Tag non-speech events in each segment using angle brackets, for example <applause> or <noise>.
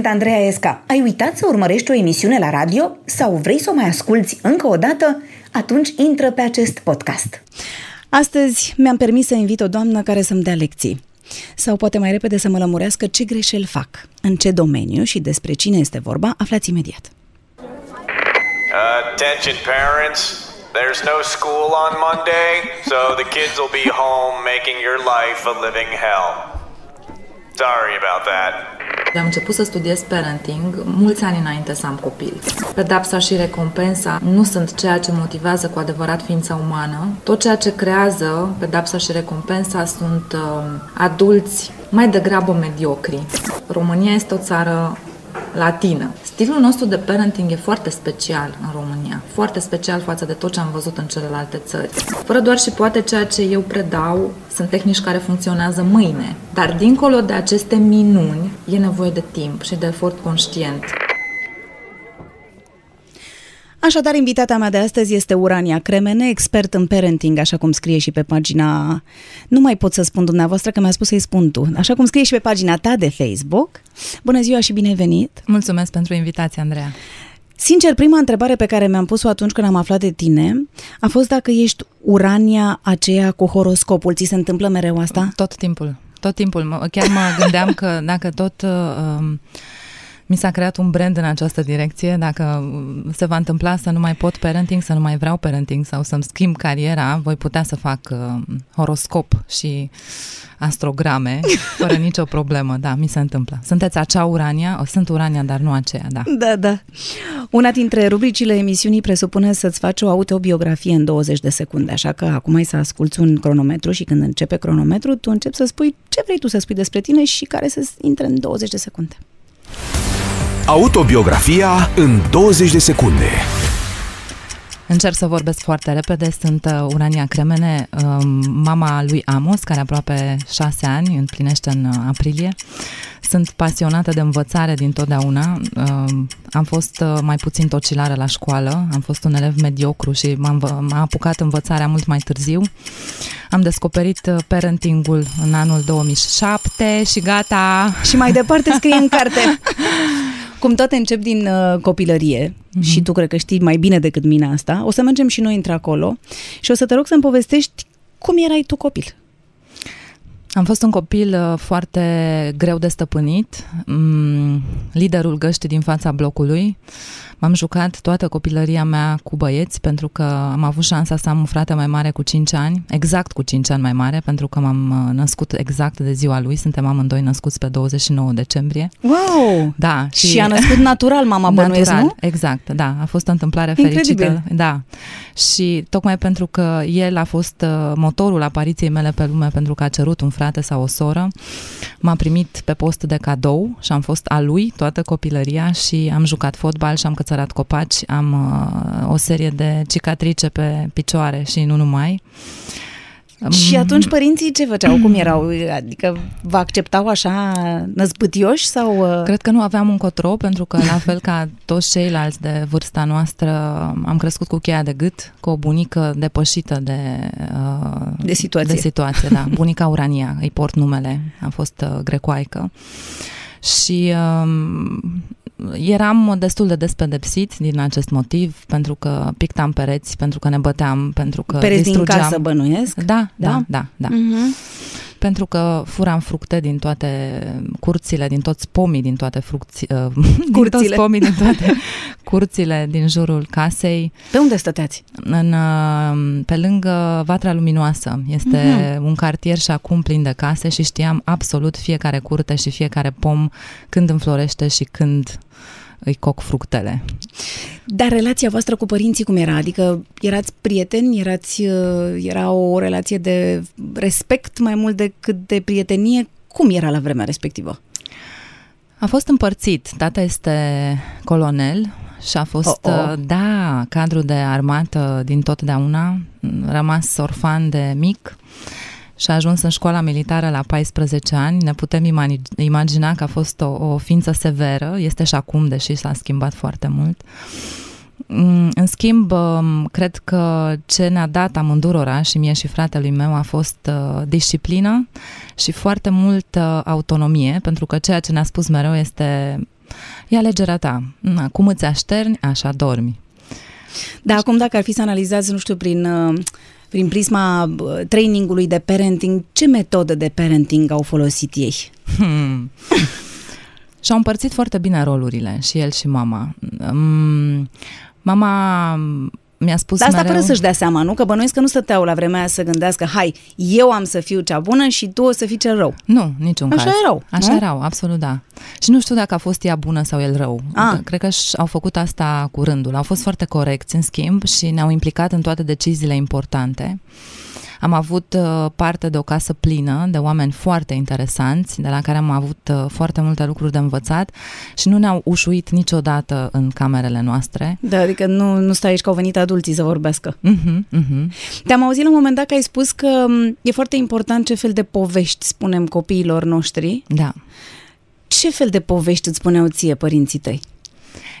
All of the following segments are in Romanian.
Sunt Andreea Esca. Ai uitat să urmărești o emisiune la radio sau vrei să o mai asculți încă o dată? Atunci intră pe acest podcast. Astăzi mi-am permis să invit o doamnă care să-mi dea lecții. Sau poate mai repede să mă lămurească ce greșeli fac, în ce domeniu și despre cine este vorba, aflați imediat. Attention parents, there's no school on Monday, so the kids will be home making your life a living hell. Sorry about that. Am început să studiez parenting mulți ani înainte să am copil. Pedapsa și recompensa nu sunt ceea ce motivează cu adevărat ființa umană. Tot ceea ce creează pedapsa și recompensa sunt uh, adulți mai degrabă mediocri. România este o țară latină. Stilul nostru de parenting e foarte special în România, foarte special față de tot ce am văzut în celelalte țări. Fără doar și poate ceea ce eu predau sunt tehnici care funcționează mâine, dar dincolo de aceste minuni e nevoie de timp și de efort conștient. Așadar, invitata mea de astăzi este Urania Cremene, expert în parenting, așa cum scrie și pe pagina... Nu mai pot să spun dumneavoastră că mi-a spus să-i spun tu. Așa cum scrie și pe pagina ta de Facebook. Bună ziua și bine ai venit! Mulțumesc pentru invitație, Andreea! Sincer, prima întrebare pe care mi-am pus-o atunci când am aflat de tine a fost dacă ești Urania aceea cu horoscopul. Ți se întâmplă mereu asta? Tot timpul. Tot timpul. Chiar mă gândeam că dacă tot... Uh, mi s-a creat un brand în această direcție. Dacă se va întâmpla să nu mai pot parenting, să nu mai vreau parenting sau să-mi schimb cariera, voi putea să fac uh, horoscop și astrograme <laughs> fără nicio problemă. Da, mi se întâmplă. Sunteți acea Urania? O, sunt Urania, dar nu aceea, da. Da, da. Una dintre rubricile emisiunii presupune să-ți faci o autobiografie în 20 de secunde, așa că acum ai să asculți un cronometru și când începe cronometru, tu începi să spui ce vrei tu să spui despre tine și care să intre în 20 de secunde. Autobiografia în 20 de secunde. Încerc să vorbesc foarte repede. Sunt uh, Urania Cremene, uh, mama lui Amos, care aproape șase ani, împlinește în uh, aprilie. Sunt pasionată de învățare din totdeauna. Am fost mai puțin tocilară la școală, am fost un elev mediocru și m-am, m-a apucat învățarea mult mai târziu. Am descoperit parentingul în anul 2007 și gata! Și mai departe scrie în carte. <laughs> Cum toate încep din uh, copilărie mm-hmm. și tu cred că știi mai bine decât mine asta, o să mergem și noi într-acolo și o să te rog să-mi povestești cum erai tu copil. Am fost un copil uh, foarte greu de stăpânit, mm, liderul găștii din fața blocului. M-am jucat toată copilăria mea cu băieți pentru că am avut șansa să am un frate mai mare cu 5 ani, exact cu 5 ani mai mare, pentru că m-am uh, născut exact de ziua lui. Suntem amândoi născuți pe 29 decembrie. Wow! Da. Și, și a născut natural mama <laughs> bănuiesc, natural, nu? exact, da. A fost o întâmplare Incredibil. fericită. Da. Și tocmai pentru că el a fost uh, motorul apariției mele pe lume, pentru că a cerut un frate sau o soră, m-a primit pe post de cadou și am fost a lui toată copilăria și am jucat fotbal și am cățărat copaci, am uh, o serie de cicatrice pe picioare și nu numai. Și atunci părinții ce făceau? Cum erau? Adică vă acceptau așa năzbâtioși sau... uh, Cred că nu aveam un cotro, pentru că, la fel ca toți ceilalți de vârsta noastră, am crescut cu cheia de gât, cu o bunică depășită de, uh, De situație. De situație, da. Bunica Urania, îi port numele, a fost uh, grecoaică. Și um, eram destul de des pedepsit din acest motiv, pentru că pictam pereți, pentru că ne băteam, pentru că Pereți din distrugeam. casă bănuiesc? Da, Da? da, da, da. Mhm. Pentru că furam fructe din toate curțile, din toți pomii, din toate frucți, uh, <laughs> din Curțile. toți pomii, din toate <laughs> curțile din jurul casei, Pe unde stăteați? în, uh, pe lângă Vatra Luminoasă. Este Mhm. un cartier și acum plin de case și știam absolut fiecare curte și fiecare pom când înflorește și când îi coc fructele. Dar relația voastră cu părinții cum era? Adică erați prieteni, erați, uh, era o relație de respect mai mult decât de prietenie? Cum era la vremea respectivă? A fost împărțit. Tata este colonel și a fost, Oh, oh. uh, da, cadru de armată din totdeauna, rămas orfan de mic și a ajuns în școala militară la 14 ani. Ne putem imani- imagina că a fost o, o ființă severă, este și acum, deși s-a schimbat foarte mult. Mm, În schimb, um, cred că ce ne-a dat amândurora și mie și fratelui meu a fost uh, disciplină și foarte multă autonomie, pentru că ceea ce ne-a spus mereu este E alegerea ta. Na, cum îți așterni, așa dormi. Dar acum dacă ar fi să analizați, nu știu, prin, uh, prin prisma uh, trainingului de parenting, ce metodă de parenting au folosit ei? Hmm. <laughs> Și-au împărțit foarte bine rolurile, și el și mama. Mm, Mama mi-a spus Dar asta mereu... fără să-și dea seama, nu? Că bănuiesc că nu stăteau la vremea aia să gândească, hai, eu am să fiu cea bună și tu o să fii cel rău. Nu, niciun Așa caz. erau, Așa nu? erau, absolut da. Și nu știu dacă a fost ea bună sau el rău. Ah. Cred că și- au făcut asta cu rândul. Au fost foarte corecți, în schimb, și ne-au implicat în toate deciziile importante. Am avut uh, parte de o casă plină de oameni foarte interesanți, de la care am avut uh, foarte multe lucruri de învățat și nu ne-au ușuit niciodată în camerele noastre. Da, adică nu, nu stai aici că au venit adulții să vorbească. Mhm, mhm. Te-am auzit la un moment dat că ai spus că m, e foarte important ce fel de povești spunem copiilor noștri. Da. Ce fel de povești îți spuneau ție părinții tăi?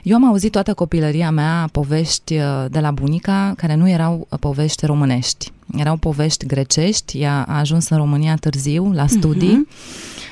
Eu am auzit toată copilăria mea povești uh, de la bunica care nu erau uh, povești românești. Erau povești grecești, ea a ajuns în România târziu, la studii.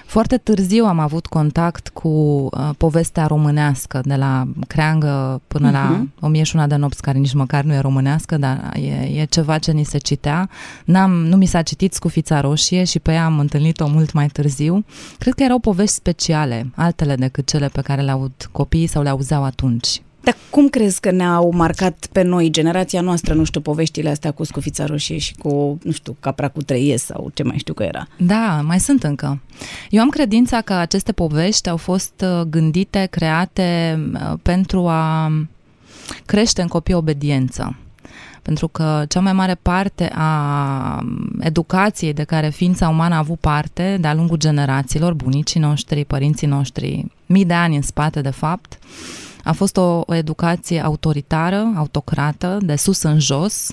Foarte târziu am avut contact cu uh, povestea românească, de la creangă până la Mhm. O mie și una de nopți, care nici măcar nu e românească, dar e, e ceva ce ni se citea. N-am, nu mi s-a citit Scufița Roșie și pe ea am întâlnit-o mult mai târziu. Cred că erau povești speciale, altele decât cele pe care le aud copiii sau le auzeau atunci. Dar cum crezi că ne-au marcat pe noi, generația noastră, nu știu, poveștile astea cu scufița roșie și cu, nu știu, capra cu trei ies sau ce mai știu că era? Da, mai sunt încă. Eu am credința că aceste povești au fost uh, gândite, create uh, pentru a crește în copii obediență. Pentru că cea mai mare parte a educației de care ființa umană a avut parte de-a lungul generațiilor, bunicii noștri, părinții noștri, mii de ani în spate, de fapt, a fost o, o educație autoritară, autocrată, de sus în jos,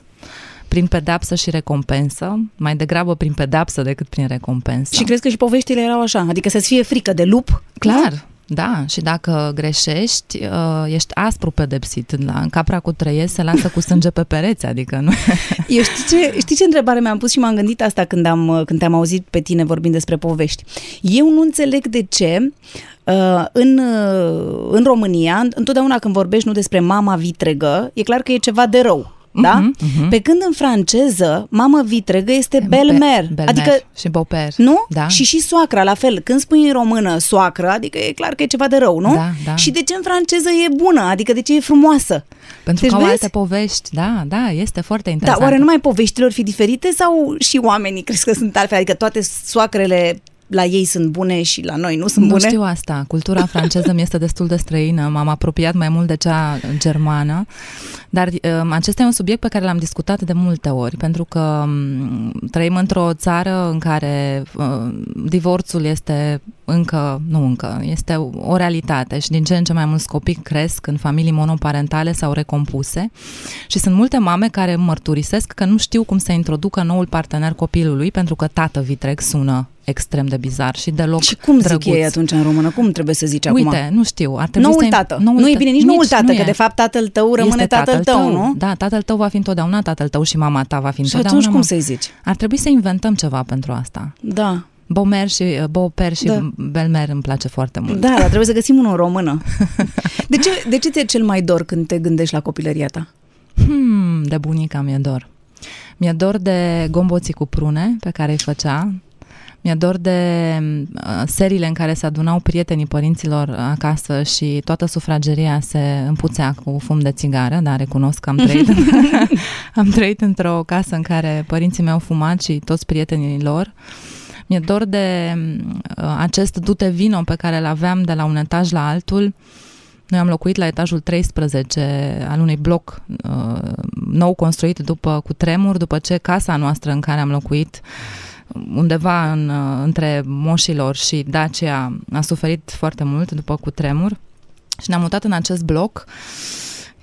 prin pedapsă și recompensă, mai degrabă prin pedapsă decât prin recompensă. Și crezi că și poveștile erau așa? Adică să-ți fie frică de lup? Clar, da, și dacă greșești, uh, ești aspru pedepsit. La, în capra cu trăiesc se lasă cu sânge pe pereți, adică nu... Eu știi ce, știi ce întrebare mi-am pus și m-am gândit asta când, am, când te-am auzit pe tine vorbind despre povești. Eu nu înțeleg de ce uh, în, uh, în România, întotdeauna când vorbești nu despre mama vitregă, e clar că e ceva de rău. Da? Mhm, mhm. Pe când în franceză, mamă vitregă este Be- belmer. belmer Adică și boper. Nu? Da. Și și soacra, la fel. Când spui în română soacră, adică e clar că e ceva de rău, nu? Da, da. Și de ce în franceză e bună? Adică de ce e frumoasă? Pentru Deci că au vezi? alte povești, da, da, este foarte Da, interesant. oare numai poveștile or fi diferite sau și oamenii crezi că sunt altfel? Adică toate soacrele la ei sunt bune și la noi nu sunt Nu bune? știu asta. Cultura <laughs> franceză mi este destul de străină. M-am apropiat mai mult de cea germană. Dar um, acesta e un subiect pe care l-am discutat de multe ori, pentru că um, trăim într-o țară în care uh, divorțul este încă, nu încă, este o realitate și din ce în ce mai mulți copii cresc în familii monoparentale sau recompuse și sunt multe mame care mărturisesc că nu știu cum să introducă noul partener copilului pentru că tată vitreg sună extrem de bizar și deloc Și cum zic drăguț. ei atunci în română? Cum trebuie să zici acum? Uite, nu știu, ar trebui Noul să... tată. nu e bine nici, noul tată, că de fapt tatăl tău rămâne este tatăl, tău, nu? Da, tatăl tău va fi întotdeauna tatăl tău și mama ta va fi Și întotdeauna atunci cum mama. să-i zici? Ar trebui să inventăm ceva pentru asta. Da. Bomer și uh, Boper și Da. Belmer îmi place foarte mult. Da, dar trebuie să găsim unul în română. <laughs> De ce, de ce ți-e cel mai dor când te gândești la copilăria ta? Hmm, de bunica mi-e dor. Mi-e dor de gomboții cu prune pe care îi făcea. Mi-e dor de uh, seriile în care se adunau prietenii părinților acasă și toată sufrageria se împuțea cu fum de țigară, dar recunosc că am trăit, <laughs> <laughs> am trăit într-o casă în care părinții mei au fumat și toți prietenii lor. Mi-e dor de uh, acest dute vino pe care îl aveam de la un etaj la altul. Noi am locuit la etajul 13 al unui bloc uh, nou construit după cu tremur, după ce casa noastră în care am locuit undeva în, uh, între Moșilor și Dacia a suferit foarte mult după cu tremur și ne-am mutat în acest bloc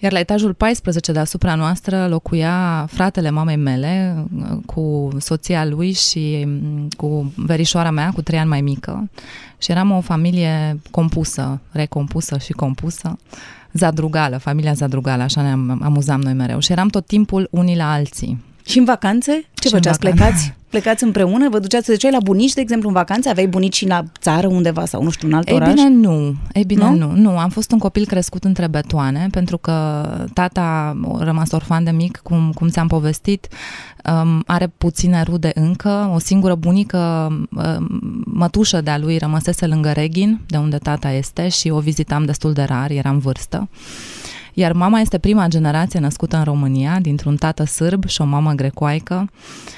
iar la etajul 14 deasupra noastră locuia fratele mamei mele uh, cu soția lui și mm, cu verișoara mea, cu trei ani mai mică. Și eram o familie compusă, recompusă și compusă. Zadrugală, familia Zadrugală, așa ne amuzam noi mereu. Și eram tot timpul unii la alții. Și în vacanțe? Ce Și în făceați? vacanțe. Plecați? <laughs> plecați împreună? Vă duceați, să duceai la bunici, de exemplu, în vacanțe? Aveai bunici la țară undeva sau nu știu, în alt Ei oraș? bine, nu. Ei bine, Nu? nu? nu. Am fost un copil crescut între betoane, pentru că tata a rămas orfan de mic, cum, cum ți-am povestit, um, are puține rude încă. O singură bunică, um, mătușă de-a lui, rămăsese lângă Reghin, de unde tata este, și o vizitam destul de rar, eram vârstă. Iar mama este prima generație născută în România, dintr-un tată sârb și o mamă grecoaică.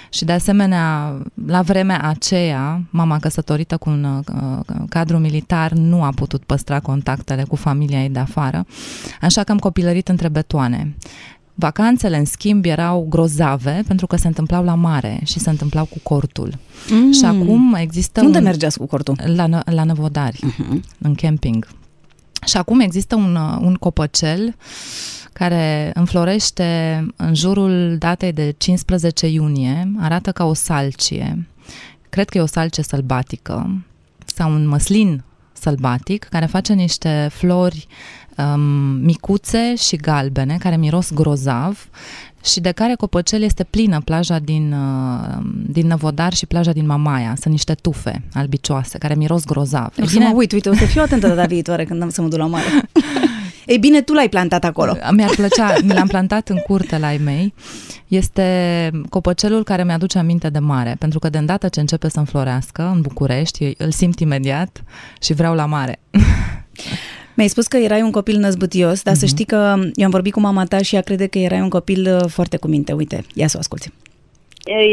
Și de asemenea, la vremea aceea, mama căsătorită cu un uh, cadru militar nu a putut păstra contactele cu familia ei de afară, așa că am copilărit între betoane. Vacanțele, în schimb, erau grozave pentru că se întâmplau la mare și se întâmplau cu cortul. Mm. Și acum există Unde un... mergeați cu cortul? La, Nă- la Năvodari, uh-huh. în camping. Și acum există un, uh, un copăcel care înflorește în jurul datei de 15 iunie, arată ca o salcie. Cred că e o salcie sălbatică sau un măslin sălbatic care face niște flori um, micuțe și galbene care miros grozav și de care copăcel este plină plaja din, uh, din Năvodar și plaja din Mamaia. Sunt niște tufe albicioase care miros grozav. O E să mă uit, uite, o să fiu atentă data viitoare când am să mă duc la mare. <laughs> Ei bine, tu l-ai plantat acolo. Mi-ar plăcea, mi l-am plantat în curte la ai mei. Este copăcelul care mi-aduce aminte de mare, pentru că de îndată ce începe să înflorească în București, îl simt imediat și vreau la mare. <laughs> Mi-ai spus că erai un copil năzbâtios, dar să știi că eu am vorbit cu mama ta și ea crede că erai un copil uh, foarte cu minte. Uite, ia să o asculti.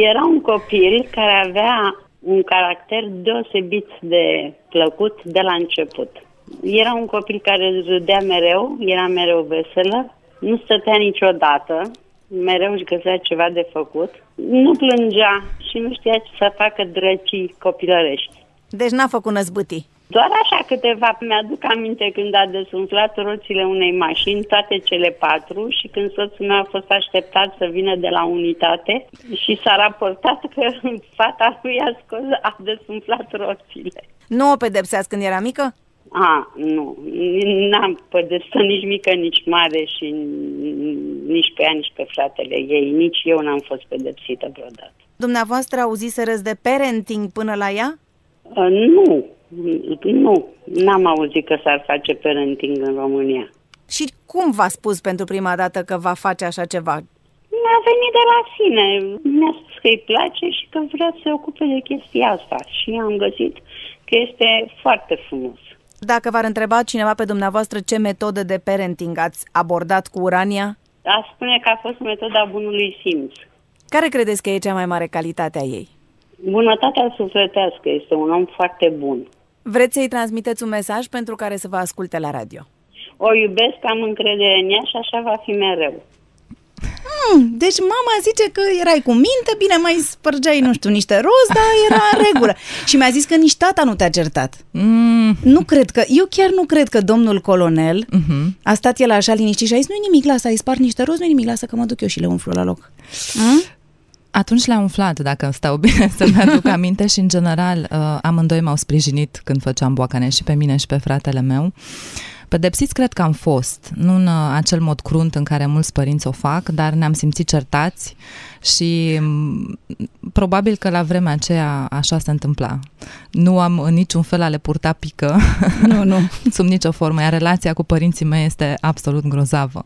Era un copil care avea un caracter deosebit de plăcut de la început. Era un copil care râdea mereu, era mereu veselă, nu stătea niciodată, mereu își găsea ceva de făcut, nu plângea și nu știa ce să facă drăcii copilărești. Deci n-a făcut năzbâtii. Doar așa câteva mi-aduc aminte când a desumflat roțile unei mașini, toate cele patru, și când soțul meu a fost așteptat să vină de la unitate și s-a raportat că <laughs> fata lui a scos, a desumflat roțile. Nu o pedepseați când era mică? A, nu, n-am pedepsat nici mică, nici mare și nici pe ea, nici pe fratele ei. Nici eu n-am fost pedepsită vreodată. Dumneavoastră auzisereți de parenting până la ea? Uh, Nu, nu, n-am auzit că s-ar face parenting în România. Și cum v-a spus pentru prima dată că va face așa ceva? Mi-a venit de la sine. Mi-a spus că îi place și că vrea să se ocupe de chestia asta. Și am găsit că este foarte frumos. Dacă v-ar întreba cineva pe dumneavoastră ce metodă de parenting ați abordat cu Urania, Aș spune că a fost metoda bunului simț. care credeți că e cea mai mare calitate a ei? Bunătatea sufletească este un om foarte bun. Vreți să-i transmiteți un mesaj pentru care să vă asculte la radio? O iubesc, am încredere în ea și așa va fi mereu. Hmm, deci mama zice că erai cu minte, bine, mai spărgeai, nu știu, niște roz, dar era în regulă. <laughs> Și mi-a zis că nici tata nu te-a certat. Mm, Nu cred că, eu chiar nu cred că domnul colonel uh-huh. a stat el așa liniștit și a zis, nu nimic, lasă, ai spart niște roz, nu nimic, lasă că mă duc eu și le umflu la loc. Hmm? Atunci le-a umflat, dacă stau bine <laughs> să-mi aduc aminte și, în general, uh, amândoi m-au sprijinit când făceam boacane și pe mine și pe fratele meu. Pedepsiți cred că am fost, nu în uh, acel mod crunt în care mulți părinți o fac, dar ne-am simțit certați și m, probabil că la vremea aceea așa se întâmpla. Nu am în niciun fel a le purta pică, <laughs> Nu, nu. <laughs> sub nicio formă, iar relația cu părinții mei este absolut grozavă.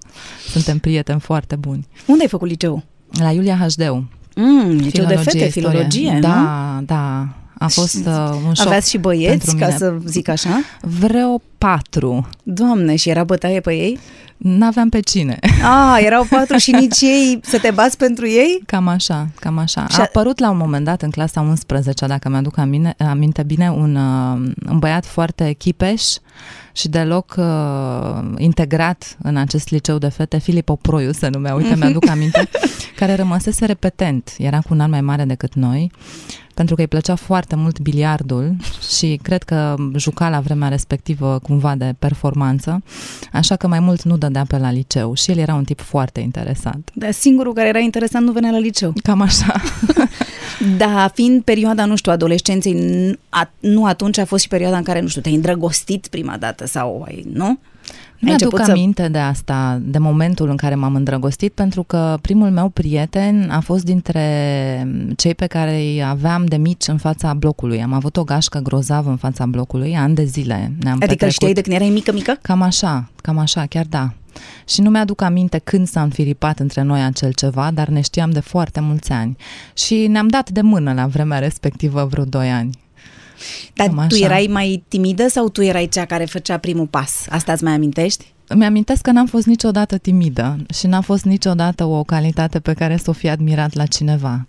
Suntem prieteni foarte buni. Unde ai făcut liceu? La Iulia Hașdeu, Mm, liceu de fete, istorie. filologie, nu? Da, da. A fost uh, un șoc Aveați și băieți, pentru ca mine. să zic așa? Vreo patru. Doamne, și era bătaie pe ei? N-aveam pe cine. Ah, erau patru și nici <laughs> ei să te bați pentru ei? Cam așa, cam așa. Și A a- apărut la un moment dat în clasa 11, dacă mi-aduc amine, aminte bine, un, uh, un băiat foarte chipeș și deloc uh, integrat în acest liceu de fete, Filip Oproiu se numea, uite, mi-aduc aminte, <laughs> care rămăsese repetent, era cu un an mai mare decât noi, pentru că îi plăcea foarte mult biliardul și cred că juca la vremea respectivă cumva de performanță, așa că mai mult nu dădea pe la liceu și el era un tip foarte interesant. Dar singurul care era interesant nu venea la liceu. Cam așa. <laughs> Da, fiind perioada, nu știu, adolescenței, n- a, nu atunci a fost și perioada în care, nu știu, te-ai îndrăgostit prima dată sau ai, nu? Nu Ai mi-aduc început să- aminte de asta, de momentul în care m-am îndrăgostit, pentru că primul meu prieten a fost dintre cei pe care îi aveam de mici în fața blocului. Am avut o gașcă grozavă în fața blocului, ani de zile. Ne-am Adică petrecut. știai de când erai mică, mică? Cam așa, cam așa, chiar da. Și nu mi-aduc aminte când s-a înfiripat între noi acel ceva, dar ne știam de foarte mulți ani. Și ne-am dat de mână la vremea respectivă vreo 2 ani. Dar Cam tu așa. erai mai timidă sau tu erai cea care făcea primul pas? Asta îți mai amintești? Mi-amintesc că n-am fost niciodată timidă și n-a fost niciodată o calitate pe care să o fi admirat la cineva.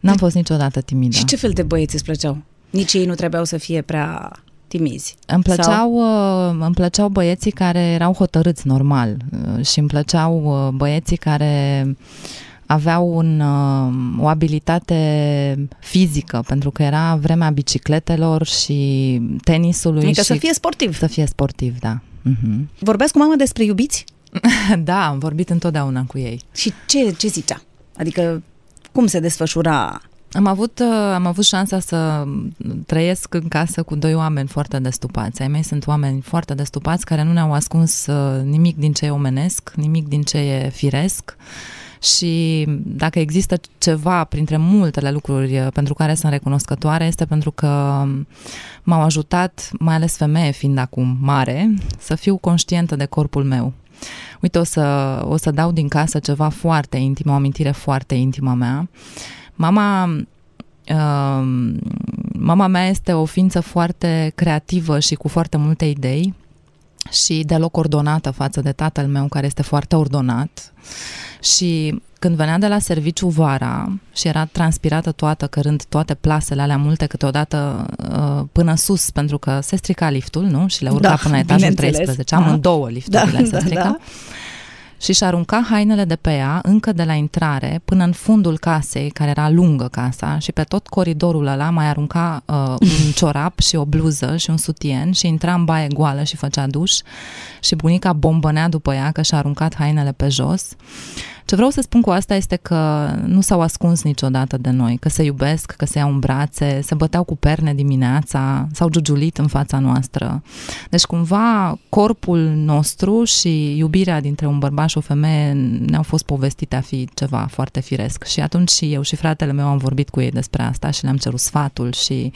N-am fost niciodată timidă. Și ce fel de băieți îți plăceau? Nici ei nu trebuiau să fie prea timizi. Îmi Sau- plăceau, uh, îmi plăceau băieții care erau hotărâți normal uh, și îmi plăceau uh, băieții care aveau un, uh, o abilitate fizică, pentru că era vremea bicicletelor și tenisului Adică și să fie sportiv. să fie sportiv, da. Mhm. Vorbeați cu mama despre iubiți? <laughs> da, am vorbit întotdeauna cu ei. Și ce, ce zicea? Adică cum se desfășura? Am avut, uh, am avut șansa să trăiesc în casă cu doi oameni foarte destupați. Ai mei sunt oameni foarte destupați care nu ne-au ascuns uh, nimic din ce e omenesc, nimic din ce e firesc și dacă există ceva printre multele lucruri uh, pentru care sunt recunoscătoare este pentru că m-au ajutat, mai ales femeie fiind acum mare, să fiu conștientă de corpul meu. Uite, o să, o să dau din casă ceva foarte intim, o amintire foarte intimă a mea. Mama, uh, mama mea este o ființă foarte creativă și cu foarte multe idei și deloc ordonată față de tatăl meu, care este foarte ordonat. Și când venea de la serviciu vara și era transpirată toată, cărând toate plasele alea multe câteodată uh, până sus, pentru că se strica liftul, nu? Și le urca Da, până la etajul bineînțeles. 13. Da. Amândouă lifturile Da, se da, strica. da. Și și arunca hainele de pe ea încă de la intrare până în fundul casei, care era lungă casa, și pe tot coridorul ăla mai arunca uh, un <laughs> ciorap și o bluză și un sutien și intra în baie goală și făcea duș și bunica bombănea după ea că și-a aruncat hainele pe jos. Ce vreau să spun cu asta este că nu s-au ascuns niciodată de noi, că se iubesc, că se iau în brațe, se băteau cu perne dimineața, s-au giugiulit în fața noastră. Deci cumva corpul nostru și iubirea dintre un bărbat și o femeie ne-au fost povestite a fi ceva foarte firesc. Și atunci și eu și fratele meu am vorbit cu ei despre asta și le-am cerut sfatul și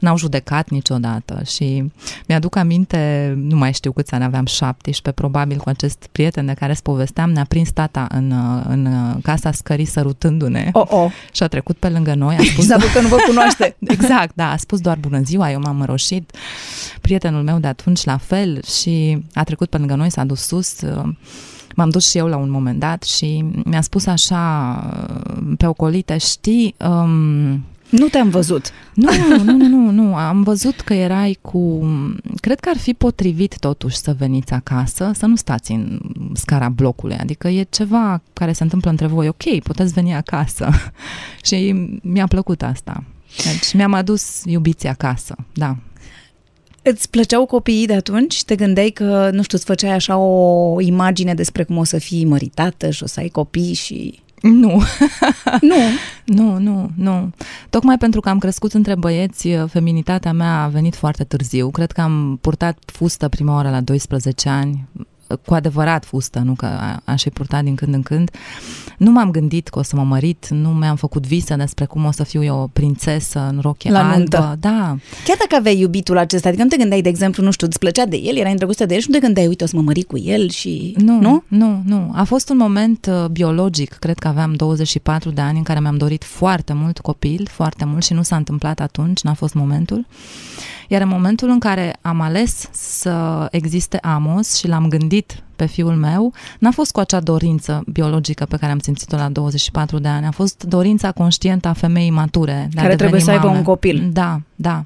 n-au judecat niciodată și mi-aduc aminte, nu mai știu câți ani aveam, 17, probabil cu acest prieten de care îți povesteam, ne-a prins tata în, în casa scării sărutându-ne Oh, oh. și a trecut pe lângă noi, a <laughs> spus S-a văzut că nu vă cunoaște. <laughs> Exact, da, a spus doar bună ziua, eu m-am roșit. Prietenul meu de atunci la fel și a trecut pe lângă noi, s-a dus sus. M-am dus și eu la un moment dat și mi-a spus așa pe ocolite, știi, um, Nu te-am văzut. nu, nu, nu, nu, nu, am văzut că erai cu... Cred că ar fi potrivit totuși să veniți acasă, să nu stați în scara blocului, adică e ceva care se întâmplă între voi, ok, puteți veni acasă. <laughs> și mi-a plăcut asta. Deci mi-am adus iubiții acasă, da. Îți plăceau copiii de atunci? Te gândeai că, nu știu, îți făceai așa o imagine despre cum o să fii măritată și o să ai copii și... Nu, <laughs> Nu. nu, nu, nu. Tocmai pentru că am crescut între băieți, feminitatea mea a venit foarte târziu. Cred că am purtat fustă prima oară la 12 ani, cu adevărat fustă, nu că a- aș fi purtat din când în când. Nu m-am gândit că o să mă mărit, nu mi-am făcut vise despre cum o să fiu eu o prințesă în rochie La albă. nuntă. Da, Chiar dacă aveai iubitul acesta, adică nu te gândeai, de exemplu, nu știu, îți plăcea de el, erai îndrăgostită de el și nu te gândeai, uite, o să mă mări cu el și... Nu, Nu? nu, nu. A fost un moment uh, biologic, cred că aveam 24 de ani în care mi-am dorit foarte mult copil, foarte mult și nu s-a întâmplat atunci, n-a fost momentul. Iar în momentul în care am ales să existe Amos și l-am gândit pe fiul meu, n-a fost cu acea dorință biologică pe care am simțit-o la 24 de ani, a fost dorința conștientă a femeii mature. De a Care trebuie deveni să aibă mame. un copil. Da, da.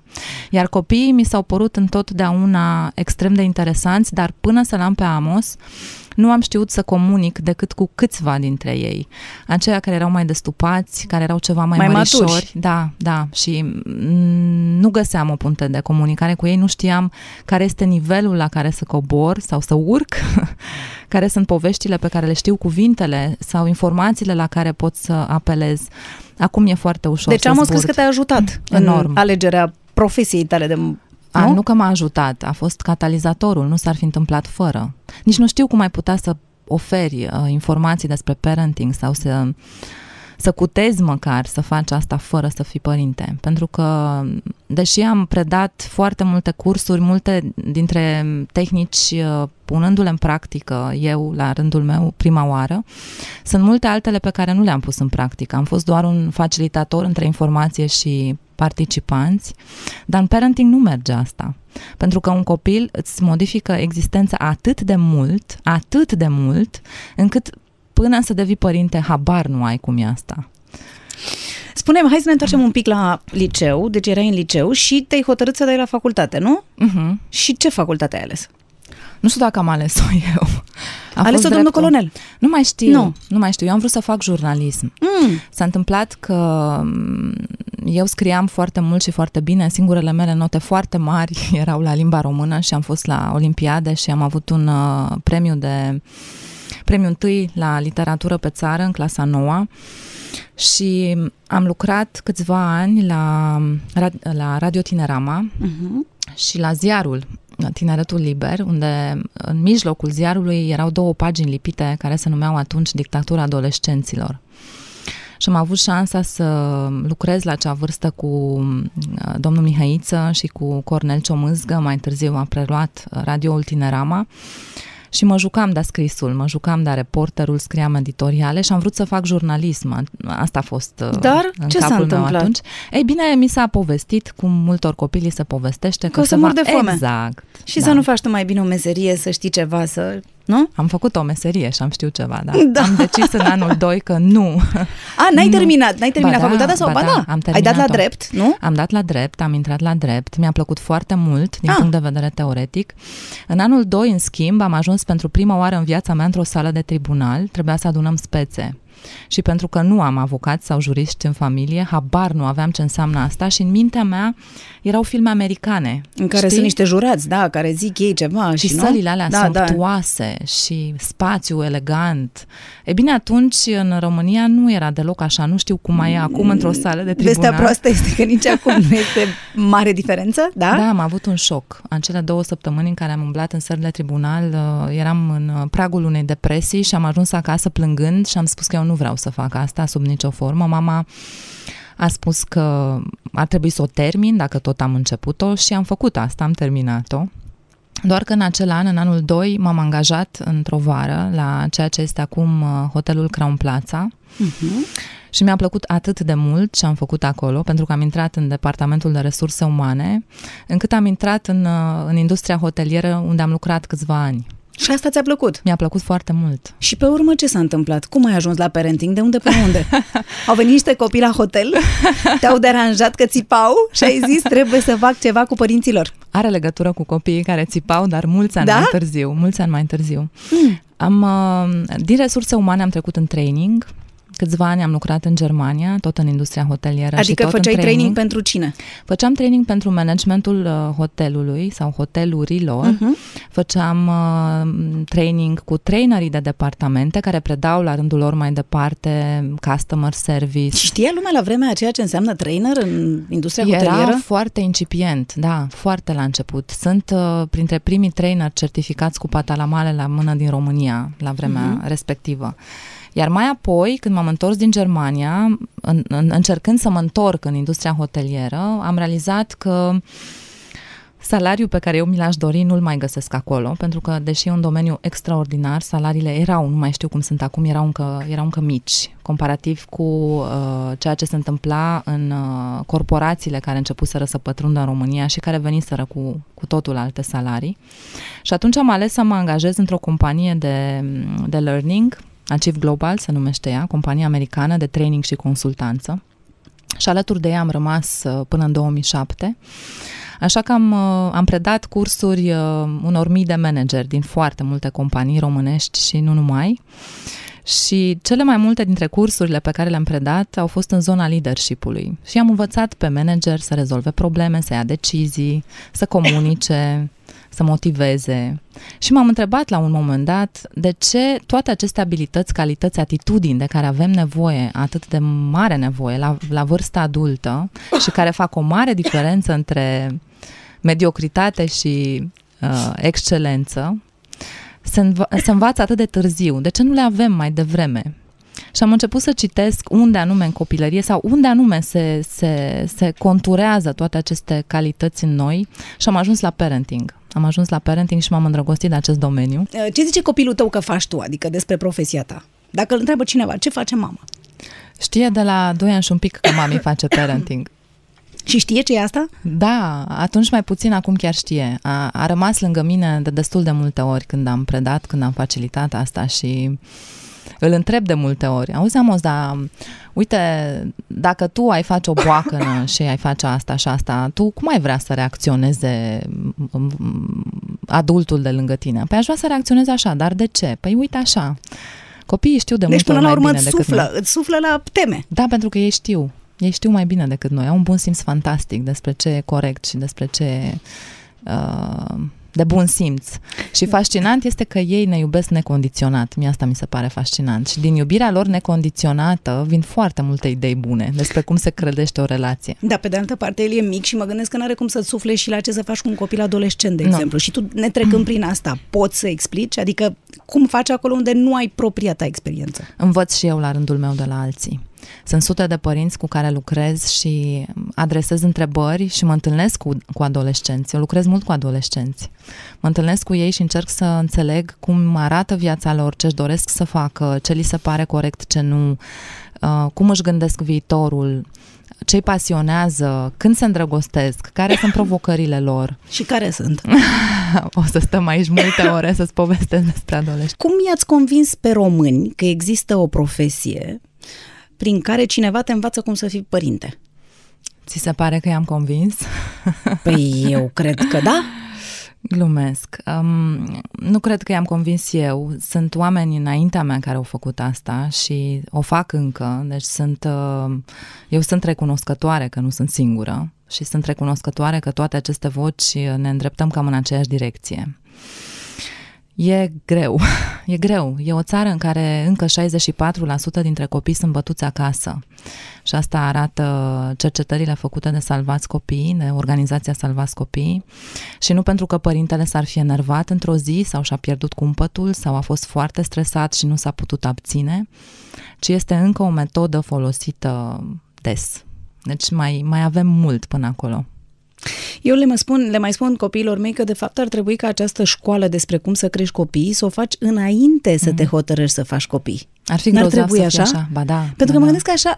Iar copiii mi s-au părut întotdeauna extrem de interesanți, dar până să l-am pe Amos, nu am știut să comunic decât cu câțiva dintre ei. Aceia care erau mai destupați, care erau ceva mai, Mai mărișori. maturi. Da, da. Și mm, nu găseam o punte de comunicare cu ei, nu știam care este nivelul la care să cobor sau să urc <laughs> care sunt poveștile pe care le știu, cuvintele sau informațiile la care pot să apelez. Acum e foarte ușor Deci să am zburt. scris că te-a ajutat Enorm. în alegerea profesiei tale de... A, nu? nu că m-a ajutat, a fost catalizatorul, nu s-ar fi întâmplat fără. Nici nu știu cum ai putea să oferi uh, informații despre parenting sau să, să cutezi măcar să faci asta fără să fii părinte. Pentru că, deși am predat foarte multe cursuri, multe dintre tehnici uh, punându-le în practică eu, la rândul meu, prima oară, sunt multe altele pe care nu le-am pus în practică. Am fost doar un facilitator între informație și participanți, dar în parenting nu merge asta. Pentru că un copil îți modifică existența atât de mult, atât de mult, încât până să devii părinte, habar nu ai cum e asta. Spune-mi, hai să ne întoarcem un pic la liceu, deci erai în liceu și te-ai hotărât să dai la facultate, nu? Uh-huh. Și ce facultate ai ales? Nu știu dacă am ales-o <laughs> eu. A Ales-o fost domnul dreptul. colonel. Nu mai știu. Nu. nu mai știu. Eu am vrut să fac jurnalism. Mm. S-a întâmplat că m, eu scriam foarte mult și foarte bine. Singurele mele note foarte mari <laughs> erau la limba română și am fost la Olimpiade și am avut un uh, premiu de premiu întâi la literatură pe țară în clasa noua și am lucrat câțiva ani la, la Radio Tinerama Uh-huh. și la ziarul Tineretul Liber, unde în mijlocul ziarului erau două pagini lipite care se numeau atunci Dictatura adolescenților. Și am avut șansa să lucrez la acea vârstă cu uh, domnul Mihăiță și cu Cornel Ciomâzgă, mai târziu a preluat uh, radioul Tinerama și mă jucam de scrisul, mă jucam de reporterul, scriam editoriale și am vrut să fac jurnalism. Asta a fost uh, Dar în ce s-a capul meu întâmplat? atunci. Ei bine, mi s-a povestit, cum multor copii li se povestește, că, Că o să se mor va- de foame. Exact. Și să nu faci tu mai bine o meserie, să știi ceva, să... Nu? Am făcut o meserie și am știut ceva, da. <laughs> Da. Am decis în anul 2 că nu. <laughs> A, n-ai Nu. terminat, n-ai terminat Ba da, facultatea sau? ba Ba da, da, am ai dat la terminat-o. drept, nu? Am dat la drept, am intrat la drept, mi-a plăcut foarte mult din Ah. punct de vedere teoretic. În anul 2, în schimb, am ajuns pentru prima oară în viața mea într-o sală de tribunal, trebuia să adunăm spețe. Și pentru că nu am avocați sau juriști în familie, habar nu aveam ce înseamnă asta și în mintea mea erau filme americane. În care știi? sunt niște jurați, da, care zic ei ceva și și, nu? sălile alea da, da. somptuoase și spațiu elegant. E bine, atunci în România nu era deloc așa, nu știu cum mai e acum într-o sală de tribunal. Vestea proastă este că nici acum nu este mare diferență, da? Da, am avut un șoc. În cele două săptămâni în care am umblat în sările tribunal, uh, eram în uh, pragul unei depresii și am ajuns acasă plângând și am spus că eu nu vreau să fac asta sub nicio formă. Mama a spus că ar trebui să o termin dacă tot am început-o și am făcut asta, am terminat-o. Doar că în acel an, în anul 2, m-am angajat într-o vară la ceea ce este acum uh, hotelul Crown Plaza. Și mi-a plăcut atât de mult ce am făcut acolo, pentru că am intrat în departamentul de resurse umane, încât am intrat în, uh, în industria hotelieră unde am lucrat câțiva ani. Și asta ți-a plăcut. Mi-a plăcut foarte mult. Și pe urmă ce s-a întâmplat? Cum ai ajuns la parenting? De unde până unde? <laughs> Au venit niște copii la hotel, te-au deranjat că țipau și ai zis trebuie să fac ceva cu părinților. Are legătură cu copiii care țipau, dar mulți ani Da? mai târziu. Mulți ani mai târziu. Mm. Am, uh, din resurse umane am trecut în training. Câțiva ani am lucrat în Germania, tot în industria hotelieră și Adică tot făceai în training pentru cine? Făceam training pentru managementul uh, hotelului sau hotelurilor. Mhm. Făceam uh, training cu trainerii de departamente care predau la rândul lor mai departe customer service. Știa lumea la vremea aceea ce înseamnă trainer în industria Era hotelieră? foarte incipient, da, foarte la început. Sunt uh, printre primii trainer certificați cu patalamale la mână din România la vremea uh-huh. respectivă. Iar mai apoi, când m-am întors din Germania, în, în, încercând să mă întorc în industria hotelieră, am realizat că salariul pe care eu mi l-aș dori nu-l mai găsesc acolo, pentru că, deși e un domeniu extraordinar, salariile erau, nu mai știu cum sunt acum, erau încă, erau încă mici, comparativ cu uh, ceea ce se întâmpla în uh, corporațiile care începuseră să pătrundă în România și care veniseră cu, cu totul alte salarii. Și atunci am ales să mă angajez într-o companie de, de learning, Achieve Global se numește ea, companie americană de training și consultanță. Și alături de ea am rămas uh, până în 2007. Așa că am, uh, am predat cursuri uh, unor mii de manageri din foarte multe companii românești și nu numai. Și cele mai multe dintre cursurile pe care le-am predat au fost în zona leadership-ului. Și am învățat pe manager să rezolve probleme, să ia decizii, să comunice, să motiveze. Și m-am întrebat la un moment dat de ce toate aceste abilități, calități, atitudini de care avem nevoie, atât de mare nevoie la, la vârsta adultă și care fac o mare diferență între mediocritate și uh, excelență, se, înv- se învață atât de târziu. De ce nu le avem mai devreme? Și am început să citesc unde anume în copilărie sau unde anume se, se, se conturează toate aceste calități în noi și am ajuns la parenting. Am ajuns la parenting și m-am îndrăgostit de acest domeniu. Ce zice copilul tău că faci tu, adică despre profesia ta? Dacă îl întreabă cineva, ce face mama? Știe de la 2 ani și un pic că mami face parenting. <clears throat> Și știe ce e asta? Da, atunci mai puțin, acum chiar știe. A, a rămas lângă mine de destul de multe ori când am predat, când am facilitat asta și îl întreb de multe ori. Auzi, Amos, dar uite, dacă tu ai face o boacănă <coughs> și ai face asta și asta, tu cum ai vrea să reacționeze adultul de lângă tine? Păi aș vrea să reacționeze așa, dar de ce? Păi uite așa. Copiii știu de deci multe până la ori urmă mai bine îți decât suflă, noi. îți suflă la teme. Da, pentru că ei știu. Ei știu mai bine decât noi. Au un bun simț fantastic despre ce e corect și despre ce e uh, de bun simț. Și fascinant este că ei ne iubesc necondiționat. Mie asta mi se pare fascinant. Și din iubirea lor necondiționată vin foarte multe idei bune despre cum se credește o relație. Da, pe de altă parte, el e mic și mă gândesc că nu are cum să-ți sufle și la ce să faci cu un copil adolescent, de Nu. exemplu. Și tu, ne trecând <clears throat> prin asta, poți să explici? Adică, cum faci acolo unde nu ai propria ta experiență? Învăț și eu la rândul meu de la alții. Sunt sute de părinți cu care lucrez și adresez întrebări și mă întâlnesc cu, cu adolescenți. Eu lucrez mult cu adolescenți. Mă întâlnesc cu ei și încerc să înțeleg cum arată viața lor, ce își doresc să facă, ce li se pare corect, ce nu, uh, cum își gândesc viitorul, ce îi pasionează, când se îndrăgostesc, care sunt provocările lor. Și care sunt? <laughs> O să stăm aici multe ore să-ți povestesc despre adolescenți. Cum i-ați convins pe români că există o profesie prin care cineva te învață cum să fii părinte? Ți se pare că i-am convins? Păi eu cred că da. Glumesc. Um, nu cred că i-am convins eu. Sunt oameni înaintea mea care au făcut asta și o fac încă. Deci sunt, uh, eu sunt recunoscătoare că nu sunt singură și sunt recunoscătoare că toate aceste voci ne îndreptăm cam în aceeași direcție. E greu, <laughs> e greu. E o țară în care încă 64% dintre copii sunt bătuți acasă. Și asta arată cercetările făcute de Salvați Copii, de organizația Salvați Copii. Și nu pentru că părintele s-ar fi enervat într-o zi sau și-a pierdut cumpătul sau a fost foarte stresat și nu s-a putut abține, ci este încă o metodă folosită des. Deci mai, mai avem mult până acolo. Eu le mai, spun, le mai spun copiilor mei că de fapt ar trebui ca această școală despre cum să crești copii să o faci înainte să te hotărăști să faci copii. Ar fi N-ar grozav trebui să fie așa? așa? Ba da, Pentru ba că mă da. gândesc că așa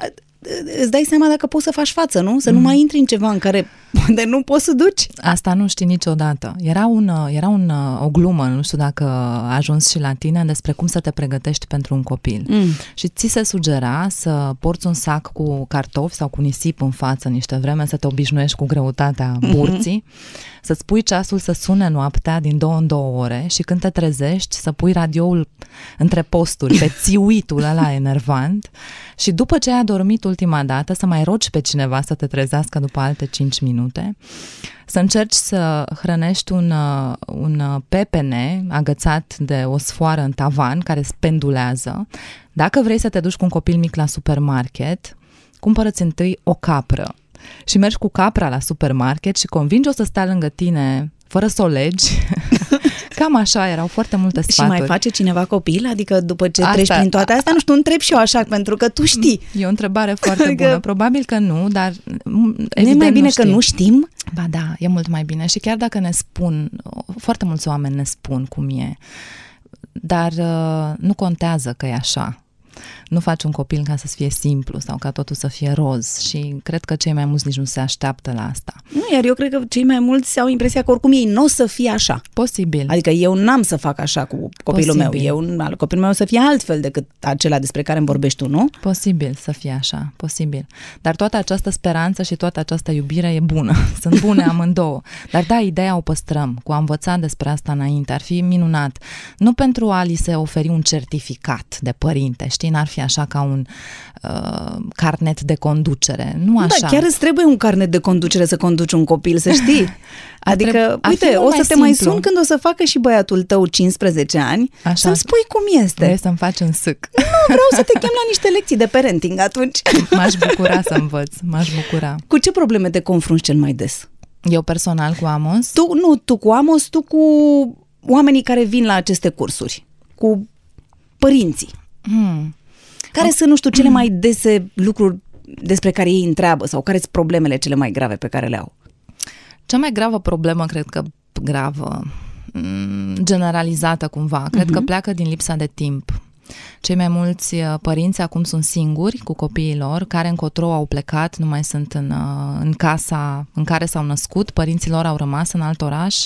îți dai seama dacă poți să faci față, nu? Să nu mai intri în ceva în care <laughs> de nu poți să duci. Asta nu știi niciodată. Era, un, era un, o glumă, nu știu dacă a ajuns și la tine, despre cum să te pregătești pentru un copil. Mm. Și ți se sugera să porți un sac cu cartofi sau cu nisip în față niște vreme, să te obișnuiești cu greutatea burții, mm-hmm. să-ți pui ceasul să sune noaptea din două în două ore și când te trezești să pui radioul între posturi, <laughs> pe țiuitul ăla enervant și după ce ai adormit ultima dată să mai rogi pe cineva să te trezească după alte 5 minute, să încerci să hrănești un, uh, un uh, pepene agățat de o sfoară în tavan care spendulează. Dacă vrei să te duci cu un copil mic la supermarket, cumpărăți întâi o capră și mergi cu capra la supermarket și convingi-o să stea lângă tine fără să o legi. <laughs> Cam așa erau foarte multe Și sfaturi. mai face cineva copil? Adică după ce Asta- treci prin toate astea, nu știu, întreb și eu așa, pentru că tu știi. E o întrebare foarte Adică- bună. Probabil că nu, dar mm, Nu e evident mai bine nu că știi. nu știm? Ba da, e mult mai bine. Și chiar dacă ne spun, foarte mulți oameni ne spun cum e, dar uh, nu contează că e așa. Nu faci un copil ca să fie simplu sau ca totul să fie roz și cred că cei mai mulți nici nu se așteaptă la asta. Nu, iar eu cred că cei mai mulți au impresia că oricum ei nu o să fie așa. Posibil. Adică eu n-am să fac așa cu copilul Posibil. meu. Eu, al copilul meu o să fie altfel decât acela despre care îmi vorbești tu, nu? Posibil să fie așa, posibil. Dar toată această speranță și toată această iubire e bună. <laughs> Sunt bune amândouă. Dar da, ideea o păstrăm, cu a învățat despre asta înainte, ar fi minunat. Nu pentru a li se oferi un certificat de părinte, știi, n-ar fi așa ca un uh, carnet de conducere. Nu așa. Da, chiar îți trebuie un carnet de conducere să conduci un copil, să știi. <laughs> Adică, treb- ar fi uite, mult o să mai te mai simplu. sun când o să facă și băiatul tău 15 ani Așa. să-mi spui cum este. Vrei să-mi faci un sâc. Nu, vreau să te <laughs> chem la niște lecții de parenting atunci. M-aș bucura să învăț, m-aș bucura. Cu ce probleme te confrunți cel mai des? Eu personal cu Amos, Tu, nu, tu cu Amos, tu cu oamenii care vin la aceste cursuri, cu părinții. hmm, Care sunt, nu știu, cele mai dese lucruri despre care ei întreabă sau care sunt problemele cele mai grave pe care le au? Cea mai gravă problemă, cred că gravă, mm, generalizată cumva, cred că pleacă din lipsa de timp. Cei mai mulți uh, părinți acum sunt singuri cu copiii lor, care încotro au plecat, nu mai sunt în, uh, în casa în care s-au născut, părinții lor au rămas în alt oraș,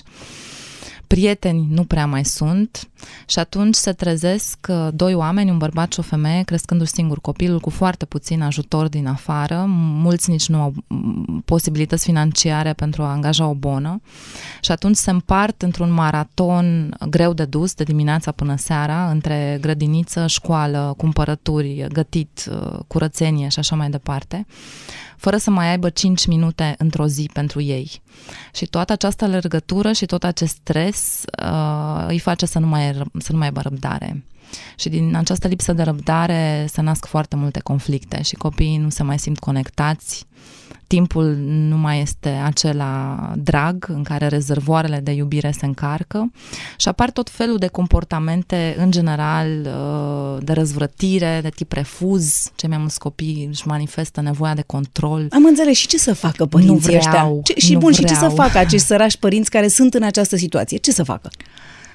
prieteni nu prea mai sunt și atunci se trezesc uh, doi oameni, un bărbat și o femeie, crescându-și singur copilul cu foarte puțin ajutor din afară. Mulți nici nu au mm, posibilități financiare pentru a angaja o bonă și atunci se împart într-un maraton greu de dus, de dimineața până seara, între grădiniță, școală, cumpărături, gătit, uh, curățenie și așa mai departe fără să mai aibă 5 minute într-o zi pentru ei. Și toată această alergătură și tot acest stres uh, îi face să nu, mai, să nu mai aibă răbdare. Și din această lipsă de răbdare se nasc foarte multe conflicte și copiii nu se mai simt conectați, timpul nu mai este acela drag în care rezervoarele de iubire se încarcă și apar tot felul de comportamente în general uh, de răzvrătire, de tip refuz. Cei mai mulți copii își manifestă nevoia de control. Am înțeles și ce să facă părinții Nu vreau, ăștia? Ce, și nu bun, și ce să vreau. facă acești sărași părinți care sunt în această situație? Ce să facă?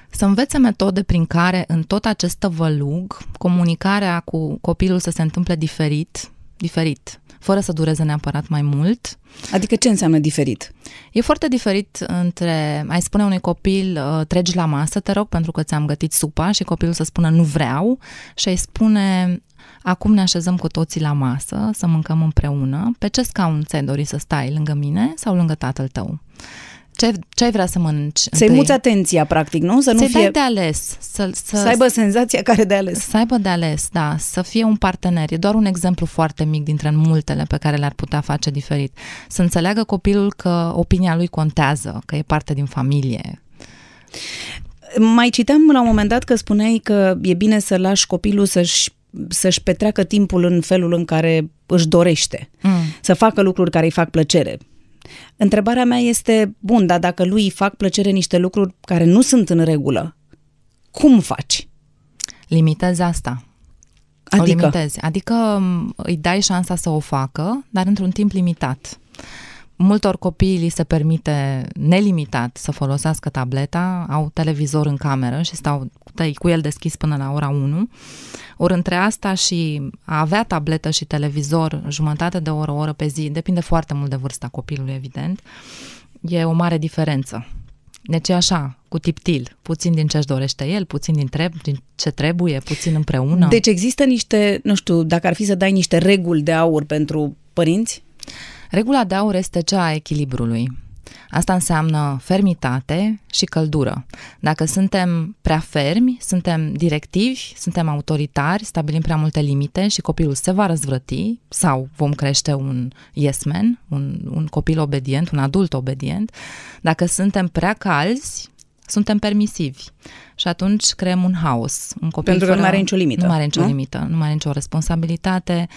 Să învețe metode prin care în tot acest tăvălug comunicarea cu copilul să se întâmple diferit, diferit, fără să dureze neapărat mai mult. Adică ce înseamnă diferit? E foarte diferit între ai spune unui copil uh, treci la masă, te rog, pentru că ți-am gătit supa și copilul să spună nu vreau și ai spune acum ne așezăm cu toții la masă să mâncăm împreună. Pe ce scaun ți-ai dori să stai, lângă mine sau lângă tatăl tău? Ce, ce ai vrea să mănânci? Să-i întâi? muți atenția, practic, nu? Să nu Să-i fie... dai de ales. Să, să, Să aibă senzația care de ales. să aibă de ales, da, să fie un partener. E doar un exemplu foarte mic dintre multele pe care le-ar putea face diferit. Să înțeleagă copilul că opinia lui contează, că e parte din familie. Mai citeam la un moment dat că spuneai că e bine să lași copilul să-și, să-și petreacă timpul în felul în care își dorește. Mm. Să facă lucruri care îi fac plăcere. Întrebarea mea este, bun, dar dacă lui îi fac plăcere niște lucruri care nu sunt în regulă, cum faci? Limitezi asta. O Adică, limitezi. Adică m, îi dai șansa să o facă, dar într-un timp limitat. Multor copii li se permite nelimitat să folosească tableta, au televizor în cameră și stau cu- cu el deschis până la ora 1. Ori între asta și a avea tabletă și televizor jumătate de oră, o oră pe zi, depinde foarte mult de vârsta copilului, evident, e o mare diferență. Deci e așa, cu tiptil, puțin din ce își dorește el, puțin din, treb- din ce trebuie, puțin împreună. deci există niște, nu știu, dacă ar fi să dai niște reguli de aur pentru părinți? Regula de aur este cea a echilibrului. Asta înseamnă fermitate și căldură. Dacă suntem prea fermi, suntem directivi, suntem autoritari, stabilim prea multe limite și copilul se va răzvrăti sau vom crește un yes man, un, un copil obedient, un adult obedient. Dacă suntem prea calzi, suntem permisivi și atunci creăm un haos. Un copil Pentru că nu fără- mai are nicio limită, Nu mai are nicio nu? limită, nu mai are nicio responsabilitate.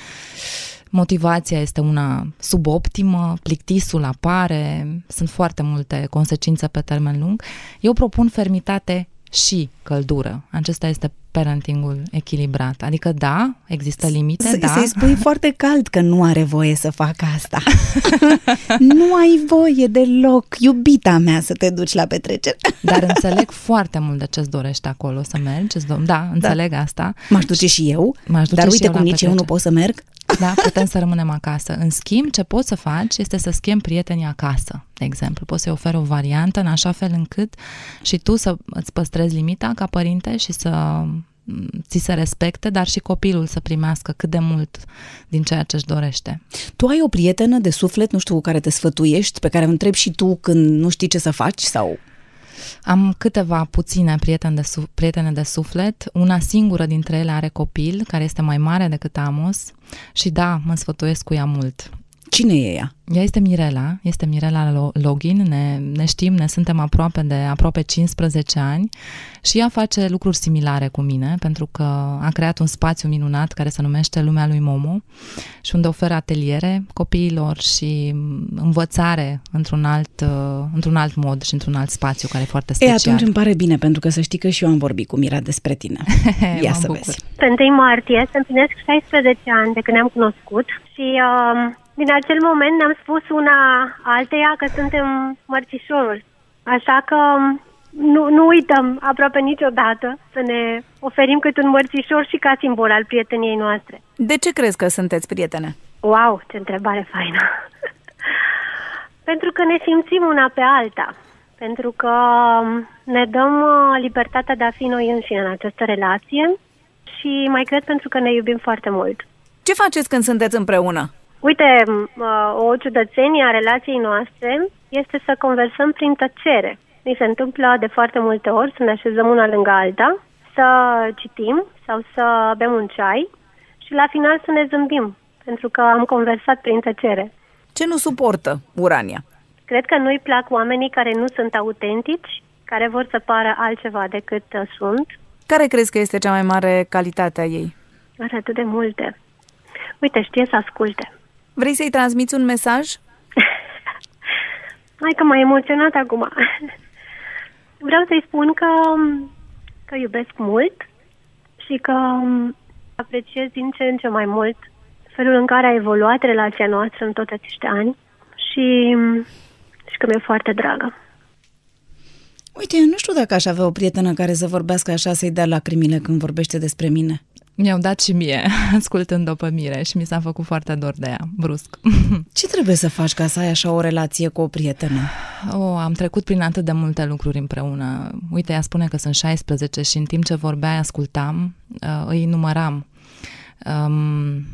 Motivația este una suboptimă, plictisul apare, sunt foarte multe consecințe pe termen lung. Eu propun fermitate și căldură. Acesta este parentingul echilibrat. Adică da, există limite, Să, da. Să-i spui foarte cald că nu are voie să facă asta. <laughs> nu ai voie deloc, iubita mea, să te duci la petrecere. Dar <laughs> înțeleg foarte mult de ce-ți dorești acolo să mergi. îți do- Da, înțeleg asta. M-aș duce și eu, M-aș duce dar și uite eu cum la nici eu nu petrecere. pot să merg. Da, putem să rămânem acasă. În schimb, ce poți să faci este să schimbi prietenii acasă, de exemplu. Poți să-i oferi o variantă în așa fel încât și tu să îți păstrezi limita ca părinte și să m, ți se respecte, dar și copilul să primească cât de mult din ceea ce își dorește. Tu ai o prietenă de suflet, nu știu, cu care te sfătuiești, pe care o întrebi și tu când nu știi ce să faci sau... Am câteva puține prietene de, su- prietene de suflet. Una singură dintre ele are copil, care este mai mare decât Amos. Și da, mă sfătuiesc cu ea mult. Cine e ea? Ea este Mirela, este Mirela Login, ne, ne știm, ne suntem aproape de aproape 15 ani și ea face lucruri similare cu mine pentru că a creat un spațiu minunat care se numește Lumea lui Momo și unde oferă ateliere copiilor și învățare într-un alt, uh, într-un alt mod și într-un alt spațiu care e foarte special. E, atunci îmi pare bine pentru că să știi că și eu am vorbit cu Mira despre tine. <laughs> Ia să bucur. vezi. Pe 1 martie se împlinesc 16 ani de când ne-am cunoscut și uh, din acel moment ne-am spus una alteia că suntem mărțișoruri. Așa că nu, nu uităm aproape niciodată să ne oferim cât un mărțișor și ca simbol al prieteniei noastre. De ce crezi că sunteți prietene? Wow, ce întrebare faină! <laughs> Pentru că ne simțim una pe alta. Pentru că ne dăm uh, libertatea de a fi noi înșine în această relație și mai cred pentru că ne iubim foarte mult. Ce faceți când sunteți împreună? Uite, o ciudățenie a relației noastre este să conversăm prin tăcere. Mi se întâmplă de foarte multe ori să ne așezăm una lângă alta, să citim sau să bem un ceai și la final să ne zâmbim, pentru că am conversat prin tăcere. Ce nu suportă Urania? Cred că nu-i plac oamenii care nu sunt autentici, care vor să pară altceva decât uh, sunt. Care crezi că este cea mai mare calitate a ei? Are atât de multe. Uite, știe să asculte. Vrei să-i transmiți un mesaj? Hai că m-a emoționat acum. Vreau să-i spun că, că iubesc mult și că apreciez din ce în ce mai mult felul în care a evoluat relația noastră în toți acești ani și, și că mi-e foarte dragă. Uite, eu nu știu dacă aș avea o prietenă care să vorbească așa, să-i dea lacrimile când vorbește despre mine. Mi-au dat și mie, <laughs> ascultând-o pe Mire și mi s-a făcut foarte dor de ea, brusc. <laughs> Ce trebuie să faci ca să ai așa o relație cu o prietenă? Oh, am trecut prin atât de multe lucruri împreună. Uite, ea spune că sunt 16 și în timp ce vorbea, ascultam, uh, îi număram. Um,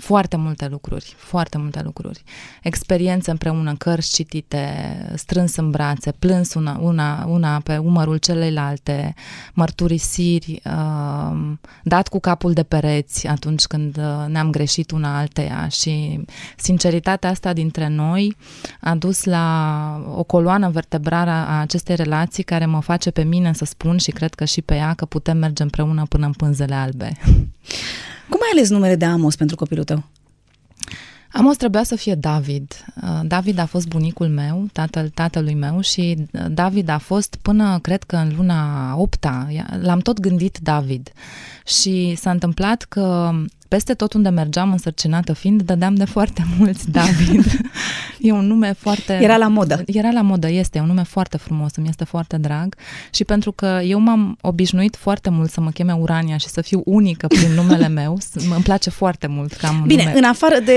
foarte multe lucruri, foarte multe lucruri. Experiențe împreună, cărți citite, strâns în brațe, plâns una, una, una pe umărul celeilalte, mărturisiri, uh, dat cu capul de pereți atunci când uh, ne-am greșit una alteia și sinceritatea asta dintre noi a dus la o coloană vertebrală a acestei relații care mă face pe mine să spun și cred că și pe ea că putem merge împreună până în pânzele albe. <laughs> Cum ai ales numele de Amos pentru copilul tău? Amos trebuia să fie David. Uh, David a fost bunicul meu, tatăl tatălui meu și uh, David a fost până, cred că în luna 8 l-am tot gândit David. Și s-a întâmplat că peste tot unde mergeam însărcinată fiind, dădeam de foarte <laughs> mulți David. e un nume foarte... Era la modă. Era la modă, este, e un nume foarte frumos, îmi este foarte drag și pentru că eu m-am obișnuit foarte mult să mă cheme Urania și să fiu unică prin <laughs> numele meu, îmi place foarte mult că am Bine, nume... în afară de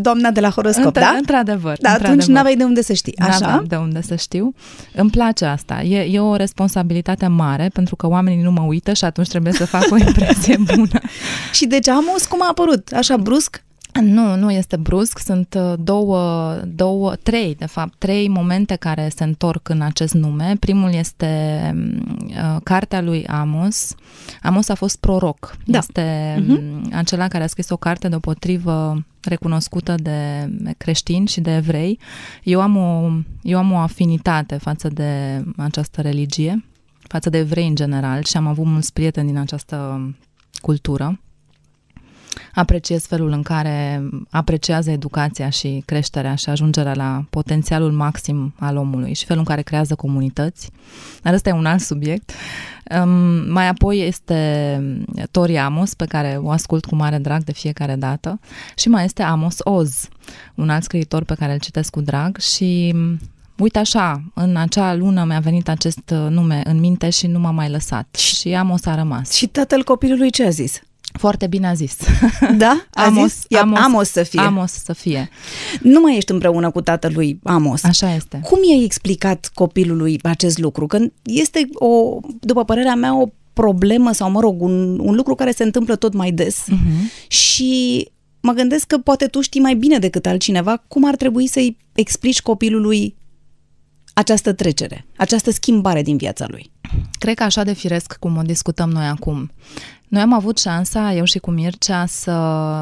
doamna de la horoscop, Într- da? Într-adevăr. Da, într-adevăr. atunci n-aveai de unde să știi, așa? N-aveam de unde să știu. Îmi place asta. E, e o responsabilitate mare pentru că oamenii nu mă uită și atunci trebuie să fac o impresie <laughs> <laughs> bună. și deci Amos cum a apărut? Așa brusc? Nu, nu este brusc, sunt uh, două, două, trei, de fapt, trei momente care se întorc în acest nume. Primul este uh, cartea lui Amos. Amos a fost proroc. Da. Este uh-huh. acela care a scris o carte deopotrivă recunoscută de creștini și de evrei. Eu am o, eu am o afinitate față de această religie, față de evrei în general și am avut mulți prieteni din această cultură apreciez felul în care apreciază educația și creșterea și ajungerea la potențialul maxim al omului și felul în care creează comunități. Dar ăsta e un alt subiect. Um, mai apoi este Tori Amos, pe care o ascult cu mare drag de fiecare dată, și mai este Amos Oz, un alt scriitor pe care îl citesc cu drag și Uite așa, în acea lună mi-a venit acest nume în minte și nu m-a mai lăsat. Și Amos a rămas. Și tatăl copilului ce a zis? Foarte bine a zis. Da? <laughs> A Amos, zis? Ia, Amos, Amos să fie. Amos să fie. Nu mai ești împreună cu tatălui Amos. Așa este. Cum i-ai explicat copilului acest lucru? Că este, o, după părerea mea, o problemă sau, mă rog, un, un lucru care se întâmplă tot mai des uh-huh. și mă gândesc că poate tu știi mai bine decât altcineva cum ar trebui să-i explici copilului această trecere, această schimbare din viața lui? Cred că așa de firesc cum o discutăm noi acum. Noi am avut șansa, eu și cu Mircea, să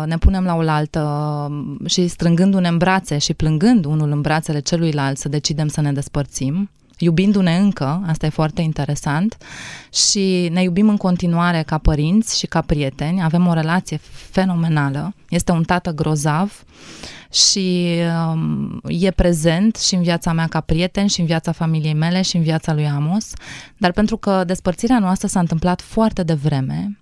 ne punem la oaltă și strângându-ne în brațe și plângând unul în brațele celuilalt să decidem să ne despărțim iubindu-ne încă, asta e foarte interesant, și ne iubim în continuare ca părinți și ca prieteni, avem o relație fenomenală, este un tată grozav și um, e prezent și în viața mea ca prieten și în viața familiei mele și în viața lui Amos, dar pentru că despărțirea noastră s-a întâmplat foarte devreme,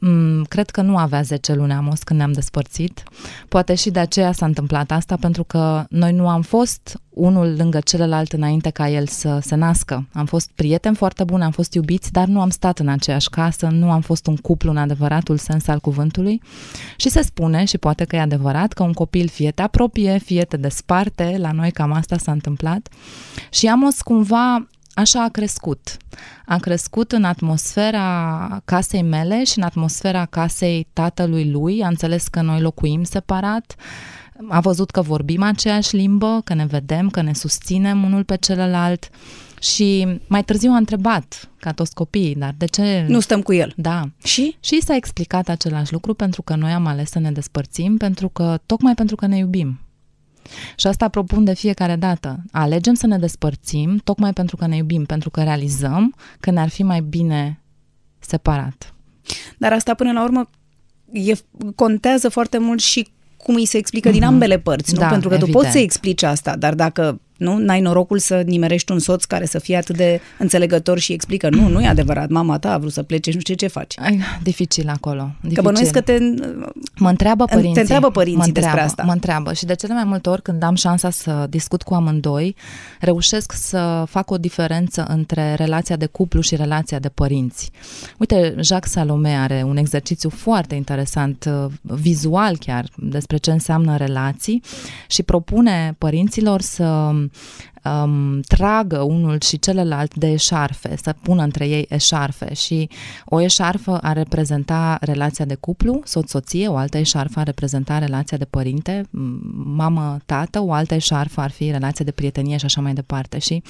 Mm, cred că nu avea 10 luni Amos când ne-am despărțit. Poate și de aceea s-a întâmplat asta, pentru că noi nu am fost unul lângă celălalt înainte ca el să se nască. Am fost prieteni foarte buni, am fost iubiți, dar nu am stat în aceeași casă, nu am fost un cuplu în adevăratul sens al cuvântului. Și se spune, și poate că e adevărat, că un copil fie te apropie, fie te desparte, la noi cam asta s-a întâmplat. Și Amos cumva Așa a crescut. A crescut în atmosfera casei mele și în atmosfera casei tatălui lui. A înțeles că noi locuim separat. A văzut că vorbim aceeași limbă, că ne vedem, că ne susținem unul pe celălalt. Și mai târziu a întrebat, ca toți copiii, dar de ce... Nu stăm cu el. Da. Și? Și s-a explicat același lucru pentru că noi am ales să ne despărțim, pentru că, tocmai pentru că ne iubim. Și asta propun de fiecare dată. Alegem să ne despărțim tocmai pentru că ne iubim, pentru că realizăm că ne-ar fi mai bine separat. Dar asta până la urmă e, contează foarte mult și cum îi se explică mm-hmm. din ambele părți, nu? Da, Pentru că evident. tu poți să explici asta, dar dacă nu, n-ai norocul să nimerești un soț care să fie atât de înțelegător și explică, nu, nu e adevărat, mama ta a vrut să plece și nu știu ce, ce faci. Ai, dificil acolo. Dificil. Că bănuiesc că te... Mă întreabă părinții. Te întreabă părinții mă întreabă, despre asta. Mă întreabă și de cele mai multe ori când am șansa să discut cu amândoi, reușesc să fac o diferență între relația de cuplu și relația de părinți. Uite, Jacques Salome are un exercițiu foarte interesant, uh, vizual chiar, despre ce înseamnă relații și propune părinților să um, tragă unul și celălalt de eșarfe, să pună între ei eșarfe. Și o eșarfă ar reprezenta relația de cuplu, soț-soție, o altă eșarfă ar reprezenta relația de părinte, mamă-tată, o altă eșarfă ar fi relația de prietenie și așa mai departe. Și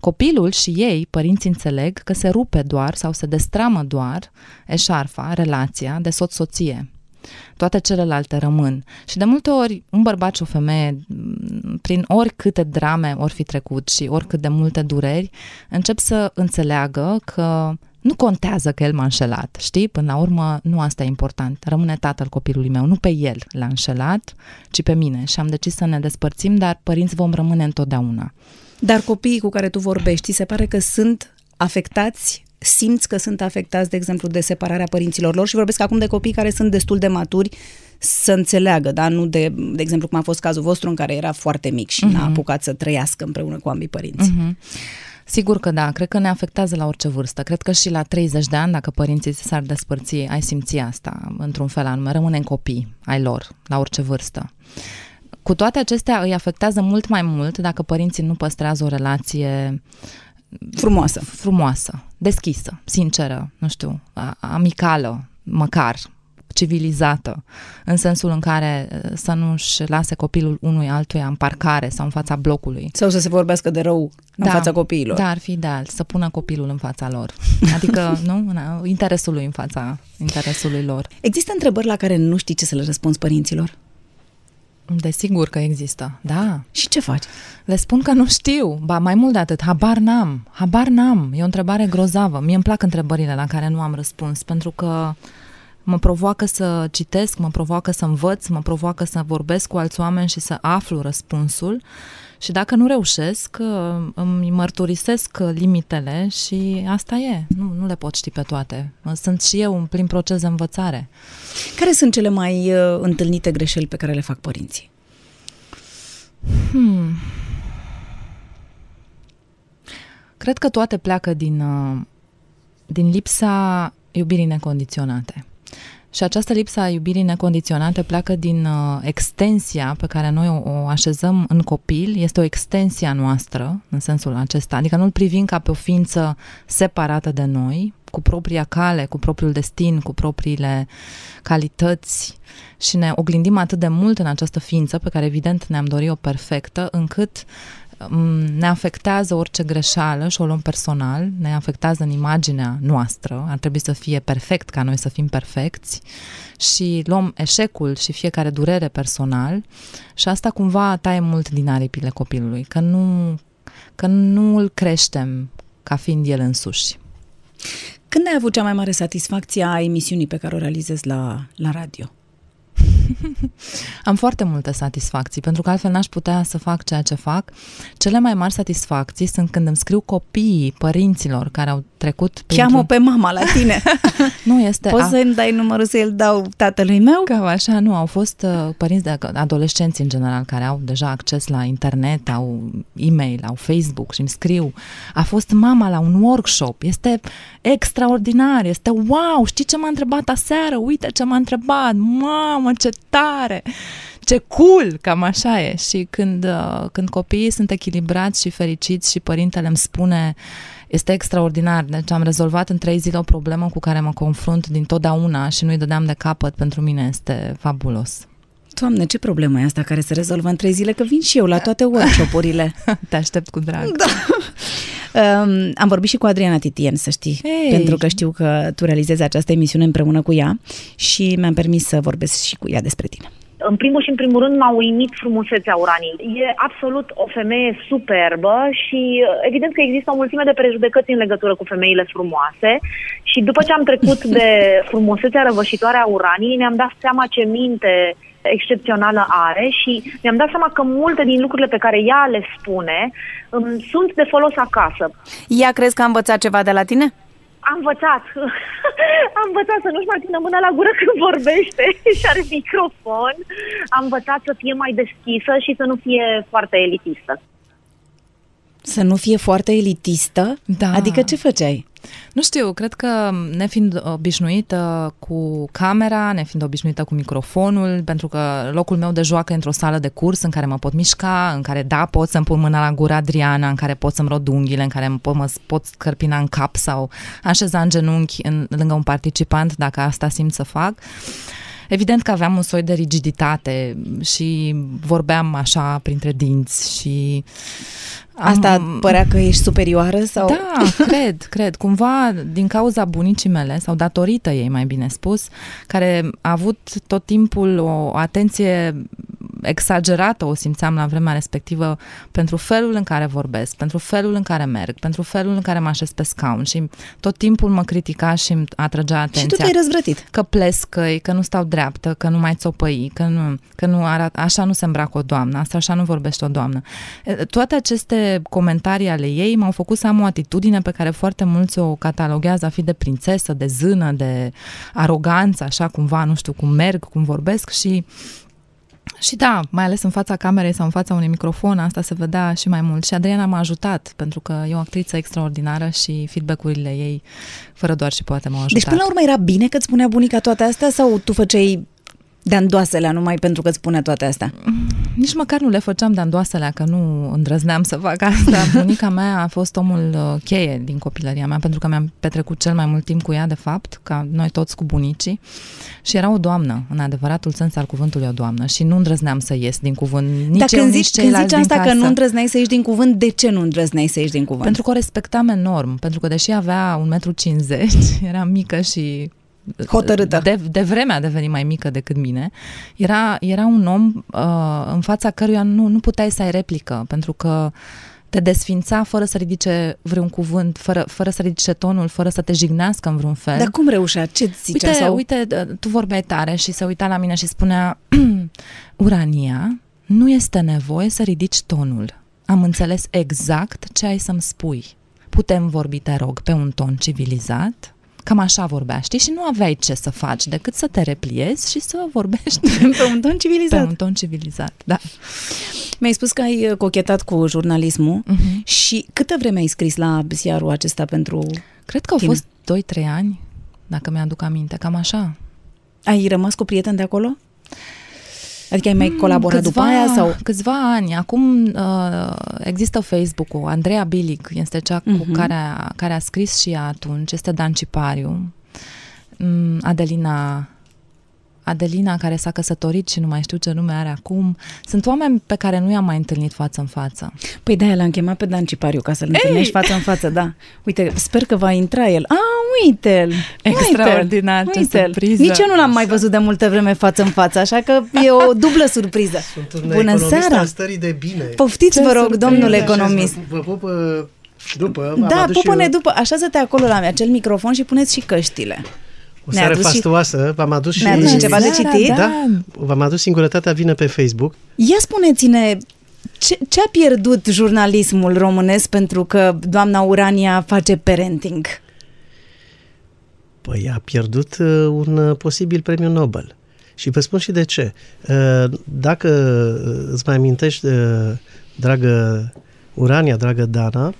Copilul și ei, părinții, înțeleg că se rupe doar sau se destramă doar eșarfa, relația de soț-soție toate celelalte rămân. Și de multe ori, un bărbat și o femeie, prin oricâte drame ori fi trecut și oricât de multe dureri, încep să înțeleagă că nu contează că el m-a înșelat, știi? Până la urmă, nu asta e important. Rămâne tatăl copilului meu, nu pe el l-a înșelat, ci pe mine. Și am decis să ne despărțim, dar părinți vom rămâne întotdeauna. Dar copiii cu care tu vorbești, se pare că sunt afectați simți că sunt afectați, de exemplu, de separarea părinților lor și vorbesc acum de copii care sunt destul de maturi să înțeleagă, da? Nu de, de exemplu, cum a fost cazul vostru în care era foarte mic și uh-huh. n-a apucat să trăiască împreună cu ambii părinți. Uh-huh. Sigur că da, cred că ne afectează la orice vârstă. Cred că și la 30 de ani, dacă părinții s-ar despărți, ai simți asta într-un fel anume. Rămânem copii ai lor, la orice vârstă. Cu toate acestea îi afectează mult mai mult dacă părinții nu păstrează o relație frumoasă, frumoasă, deschisă, sinceră, nu știu, amicală, măcar, civilizată, în sensul în care uh, să nu-și lase copilul unui altuia în parcare sau în fața blocului. Sau să se vorbească de rău în da, fața copiilor. Da, ar fi ideal, să pună copilul în fața lor. <laughs> Adică, nu, interesul lui în fața interesului lor. Există întrebări la care nu știi ce să le răspunzi părinților? Desigur că există, da. Și ce faci? Le spun că nu știu, ba mai mult de atât, habar n-am, habar n-am. E o întrebare grozavă. Mie îmi plac întrebările la care nu am răspuns, pentru că mă provoacă să citesc, mă provoacă să învăț, mă provoacă să vorbesc cu alți oameni și să aflu răspunsul. Și dacă nu reușesc, îmi mărturisesc limitele și asta e. Nu, nu le pot ști pe toate. Sunt și eu în plin proces de învățare. Care sunt cele mai uh, întâlnite greșeli pe care le fac părinții? Hmm. Cred că toate pleacă din, uh, din lipsa iubirii necondiționate. Și această lipsă a iubirii necondiționate pleacă din uh, extensia pe care noi o, o așezăm în copil. Este o extensie a noastră, în sensul acesta. Adică nu-l privim ca pe o ființă separată de noi, cu propria cale, cu propriul destin, cu propriile calități și ne oglindim atât de mult în această ființă pe care evident ne-am dorit-o perfectă, încât mm, ne afectează orice greșeală și o luăm personal, ne afectează în imaginea noastră, ar trebui să fie perfect ca noi să fim perfecți și luăm eșecul și fiecare durere personal și asta cumva taie mult din aripile copilului, că nu, că nu îl creștem ca fiind el însuși. Când ai avut cea mai mare satisfacție a emisiunii pe care o realizezi la, la radio? <laughs> Am foarte multe satisfacții, pentru că altfel n-aș putea să fac ceea ce fac. Cele mai mari satisfacții sunt când îmi scriu copiii părinților care au trecut Cheamă pe mama la tine. <laughs> nu este... Poți a... să-mi dai numărul să-l dau tatălui meu? Cam așa, nu. Au fost uh, părinți de adolescenți în general care au deja acces la internet, au e-mail, au Facebook și îmi scriu. A fost mama la un workshop. Este extraordinar. Este wow! Știi ce m-a întrebat aseară? Uite ce m-a întrebat! Mamă, ce tare! ce cool, cam așa e. Și când, uh, când copiii sunt echilibrați și fericiți și părintele îmi spune este extraordinar. Deci am rezolvat în trei zile o problemă cu care mă confrunt din totdeauna și nu-i dădeam de capăt. Pentru mine este fabulos. Doamne, ce problemă e asta care se rezolvă în trei zile? Că vin și eu la toate workshop-urile. <laughs> Te aștept cu drag. Da. Um, am vorbit și cu Adriana Titien, să știi, hey. pentru că știu că tu realizezi această emisiune împreună cu ea și mi-am permis să vorbesc și cu ea despre tine. În primul și în primul rând m-a uimit frumusețea Uranii. E absolut o femeie superbă și evident că există o mulțime de prejudecăți în legătură cu femeile frumoase și după ce am trecut de <laughs> frumusețea răvășitoare a Uraniei ne-am dat seama ce minte excepțională are și mi-am dat seama că multe din lucrurile pe care ea le spune um, sunt de folos acasă. Ea crezi că a învățat ceva de la tine? Am învățat. <laughs> Am învățat să nu-și mai țină mâna la gură când vorbește <laughs> și are microfon. Am învățat să fie mai deschisă și să nu fie foarte elitistă. Să nu fie foarte elitistă? Da. Adică ce făceai? Nu știu, cred că ne fiind obișnuită cu camera, ne fiind obișnuită cu microfonul, pentru că locul meu de joacă e într-o sală de curs în care mă pot mișca, în care da, pot să-mi pun mâna la gura Adriana, în care pot să-mi rod unghiile, în care pot, mă pot scărpina în cap sau așeza în genunchi în, lângă un participant, dacă asta simt să fac. Evident că aveam un soi de rigiditate și vorbeam așa printre dinți și Asta am... părea că ești superioară? sau? Da, cred, cred. Cumva din cauza bunicii mele, sau datorită ei, mai bine spus, care a avut tot timpul o atenție exagerată o simțeam la vremea respectivă pentru felul în care vorbesc, pentru felul în care merg, pentru felul în care mă așez pe scaun și tot timpul mă critica și îmi atragea atenția. Și tu te-ai răzvrătit. Că plescăi, că nu stau dreaptă, că nu mai țopăi, că nu, că nu arată, așa nu se îmbracă o doamnă, asta așa nu vorbește o doamnă. Toate aceste comentarii ale ei m-au făcut să am o atitudine pe care foarte mulți o cataloghează a fi de prințesă, de zână, de aroganță, așa cumva, nu știu cum merg, cum vorbesc și și da, mai ales în fața camerei sau în fața unui microfon, asta se vedea și mai mult. Și Adriana m-a ajutat, pentru că e o actriță extraordinară și feedback-urile ei, fără doar și poate m-au ajutat. Deci, până la urmă, era bine că îți spunea bunica toate astea sau tu făceai de andoaselea numai pentru că îți spune toate astea? Nici măcar nu le făceam de andoaselea, că nu îndrăzneam să fac asta. <laughs> Bunica mea a fost omul uh, cheie din copilăria mea, pentru că mi-am petrecut cel mai mult timp cu ea, de fapt, ca noi toți cu bunicii. Și era o doamnă, în adevăratul sens al cuvântului o doamnă. Și nu îndrăzneam să ies din cuvânt. Nici Dar eu, când nici zici, când zici asta casă. că nu îndrăzneai să ieși din cuvânt, de ce nu îndrăzneai să ieși din cuvânt? Pentru că o respectam enorm. Pentru că deși avea 1,50 m, <laughs> era mică și hotărâtă. De, de vreme a devenit mai mică decât mine. Era, era un om uh, în fața căruia nu, nu puteai să ai replică, pentru că te desfința fără să ridice vreun cuvânt, fără, fără să ridice tonul, fără să te jignească în vreun fel. Dar cum reușea? Ce zicea? Uite, sau? uite, tu vorbeai tare și se uita la mine și spunea <clears throat> Urania, nu este nevoie să ridici tonul. Am înțeles exact ce ai să-mi spui. Putem vorbi, te rog, pe un ton civilizat? Cam așa vorbea, știi? Și nu aveai ce să faci decât să te repliezi și să vorbești <laughs> pe un ton civilizat. Pe un ton civilizat, da. Mi-ai spus că ai cochetat cu jurnalismul uh-huh. și câtă vreme ai scris la ziarul acesta pentru Cred că au tine? fost 2-3 ani, dacă mi-aduc aminte, cam așa. Ai rămas cu prieteni de acolo? Adică ai mai colaborat câțiva, după aia? sau? Câțiva ani. Acum uh, există Facebook-ul. Andreea Bilic este cea uh-huh. cu care a, care a scris și ea atunci. Este Dan Cipariu. Um, Adelina Adelina care s-a căsătorit și nu mai știu ce nume are acum. Sunt oameni pe care nu i-am mai întâlnit față în față. Păi de-aia l-am chemat pe Dan Cipariu ca să-l întâlnești față în față, da. Uite, sper că va intra el. A, uite-l! Extraordinar, ce uite-l. surpriză. Nici eu nu l-am mai văzut de multă vreme față în față, așa că e o dublă surpriză. <laughs> Sunt un Bună economist seara! al stării de bine. Poftiți, vă rog, domnule economist. Vă, vă pup uh, după. am Da, adus și pupă-ne eu după, așează-te acolo la acel microfon și puneți și căștile. O Ne-a seară adus și- fastuoasă, v-am adus și... Ne-a adus și ceva de citit? Da, v-am adus Singurătatea vine pe Facebook. Ia spuneți-ne, ce, ce a pierdut jurnalismul românesc pentru că doamna Urania face parenting? Păi a pierdut uh, un uh, posibil premiu Nobel. Și vă spun și de ce. Uh, Dacă uh, îți mai amintești, uh, dragă Urania, dragă Dana,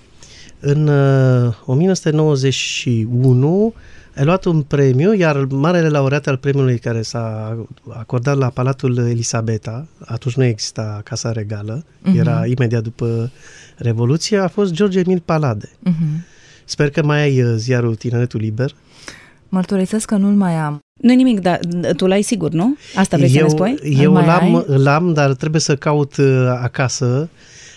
în uh, 1991 ai luat un premiu, iar marele laureat al premiului care s-a acordat la Palatul Elisabeta, atunci nu exista Casa Regală, Mhm. era imediat după Revoluție, a fost George Emil Palade. Mhm. Sper că mai ai uh, ziarul Tineretul Liber. Mărturisesc că nu-l mai am. Nu nimic, dar tu l-ai sigur, nu? Asta vrei eu, să ne spui? Eu mai l-am, ai? l-am, dar trebuie să caut uh, acasă.